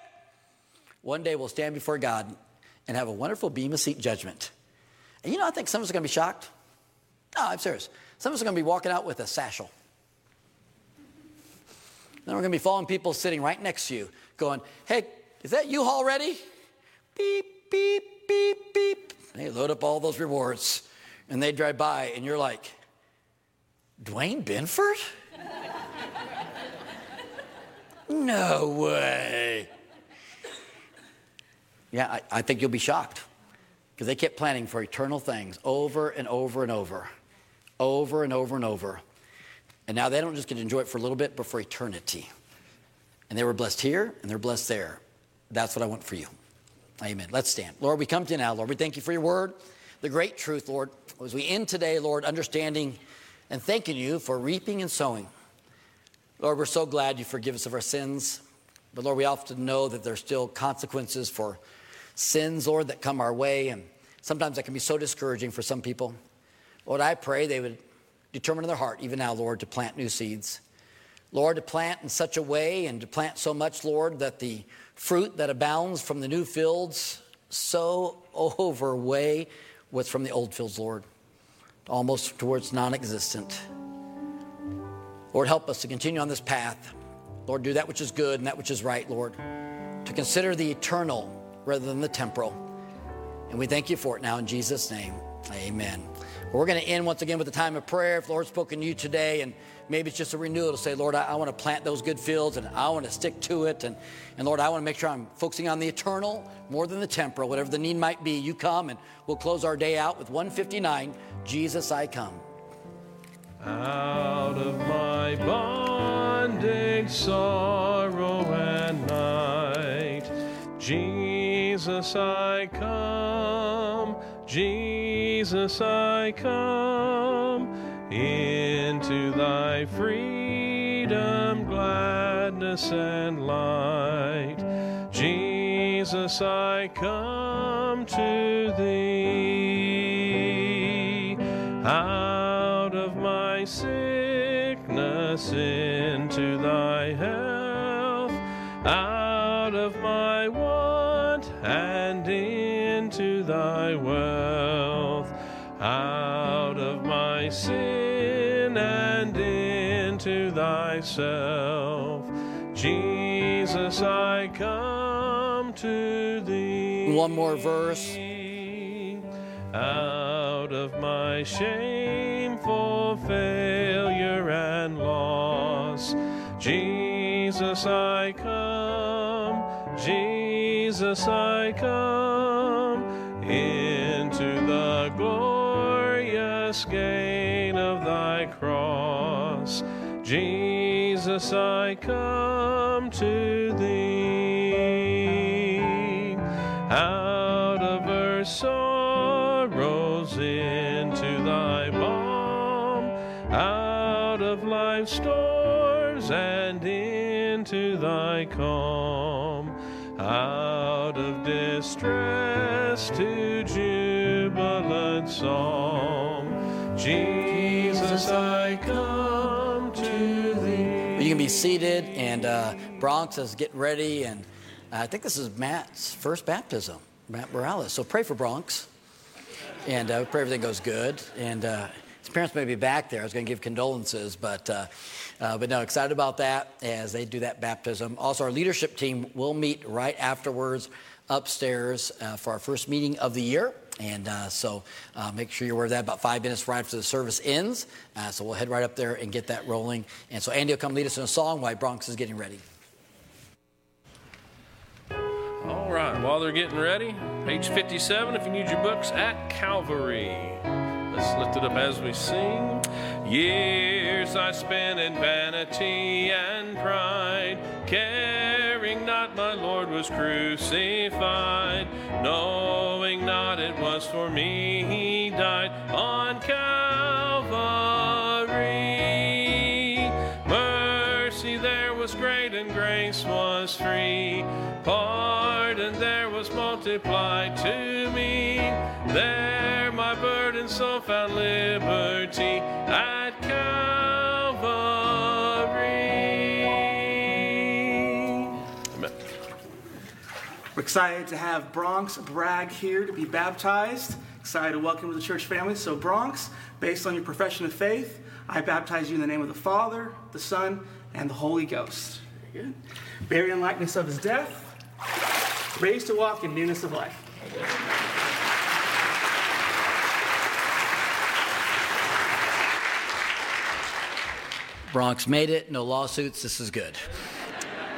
One day we'll stand before God and have a wonderful Bema seat judgment. And you know, I think some of us are going to be shocked. No, I'm serious. Some of us are going to be walking out with a satchel. Then we're going to be following people sitting right next to you, going, Hey, is that U-Haul ready? Beep, beep, beep, beep. They load up all those rewards. And they drive by, and you're like, Dwayne Benford? no way. Yeah, I, I think you'll be shocked because they kept planning for eternal things over and over and over, over and over and over. And now they don't just get to enjoy it for a little bit, but for eternity. And they were blessed here and they're blessed there. That's what I want for you. Amen. Let's stand. Lord, we come to you now, Lord. We thank you for your word, the great truth, Lord. As we end today, Lord, understanding and thanking you for reaping and sowing. Lord, we're so glad you forgive us of our sins. But Lord, we often know that there's still consequences for sins, Lord, that come our way. And sometimes that can be so discouraging for some people. Lord, I pray they would determine in their heart, even now, Lord, to plant new seeds. Lord, to plant in such a way and to plant so much, Lord, that the fruit that abounds from the new fields so overweigh what's from the old fields, Lord almost towards non existent. Lord, help us to continue on this path. Lord, do that which is good and that which is right, Lord. To consider the eternal rather than the temporal. And we thank you for it now in Jesus' name. Amen. We're going to end once again with a time of prayer. If the Lord's spoken to you today, and maybe it's just a renewal to say, Lord, I, I want to plant those good fields and I want to stick to it. And, and Lord, I want to make sure I'm focusing on the eternal more than the temporal, whatever the need might be. You come and we'll close our day out with 159 Jesus, I come. Out of my bondage, sorrow, and night, Jesus, I come. Jesus, I come into thy freedom, gladness, and light. Jesus, I come to thee out of my sickness into thy health, thy wealth, out of my sin and into thyself. Jesus, I come to thee. One more verse. Out of my shameful failure and loss, Jesus, I come. Jesus, I come glorious gain of thy cross. Jesus, I come to thee. Out of earth's sorrows into thy balm, out of life's storms and into thy calm, out of distress to song. Jesus, I come to thee. You can be seated, and uh, Bronx is getting ready, and I think this is Matt's first baptism, Matt Morales. So pray for Bronx, and uh, pray everything goes good. And uh, his parents may be back there. I was going to give condolences, but uh, uh, but no, excited about that as they do that baptism. Also, our leadership team will meet right afterwards upstairs uh, for our first meeting of the year. And uh, so uh, make sure you're aware of that about five minutes right after the service ends. Uh, so we'll head right up there and get that rolling. And so Andy will come lead us in a song while Bronx is getting ready. All right, while they're getting ready, page 57, if you need your books, at Calvary. Let's lift it up as we sing. Years I spent in vanity and pride, caring not my Lord was crucified, knowing not it was for me he died on Calvary. Mercy there was great and grace was free. Pardon there was multiplied to me. There my burden so found liberty Excited to have Bronx Bragg here to be baptized. Excited to welcome to the church family. So, Bronx, based on your profession of faith, I baptize you in the name of the Father, the Son, and the Holy Ghost. Very good. Buried in likeness of his death, raised to walk in newness of life. Bronx made it, no lawsuits. This is good.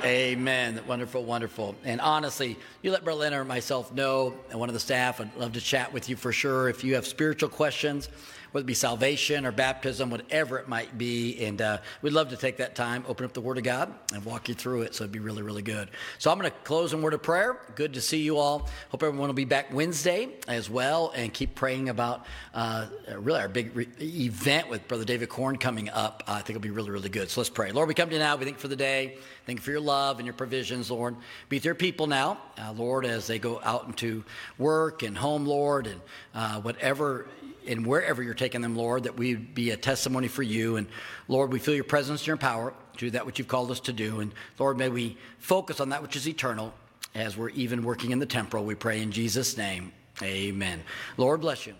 Amen. Wonderful, wonderful. And honestly, you let Leonard or myself know, and one of the staff, I'd love to chat with you for sure. If you have spiritual questions, whether it be salvation or baptism, whatever it might be. And uh, we'd love to take that time, open up the Word of God, and walk you through it. So it'd be really, really good. So I'm going to close in word of prayer. Good to see you all. Hope everyone will be back Wednesday as well, and keep praying about uh, really our big re- event with Brother David Korn coming up. Uh, I think it'll be really, really good. So let's pray. Lord, we come to you now. We thank you for the day. Thank you for your love and your provisions, Lord. Be with your people now, uh, Lord, as they go out into work and home, Lord, and uh, whatever and wherever you're taking them, Lord, that we be a testimony for you. And Lord, we feel your presence and your power to do that which you've called us to do. And Lord, may we focus on that which is eternal as we're even working in the temporal. We pray in Jesus' name. Amen. Lord bless you.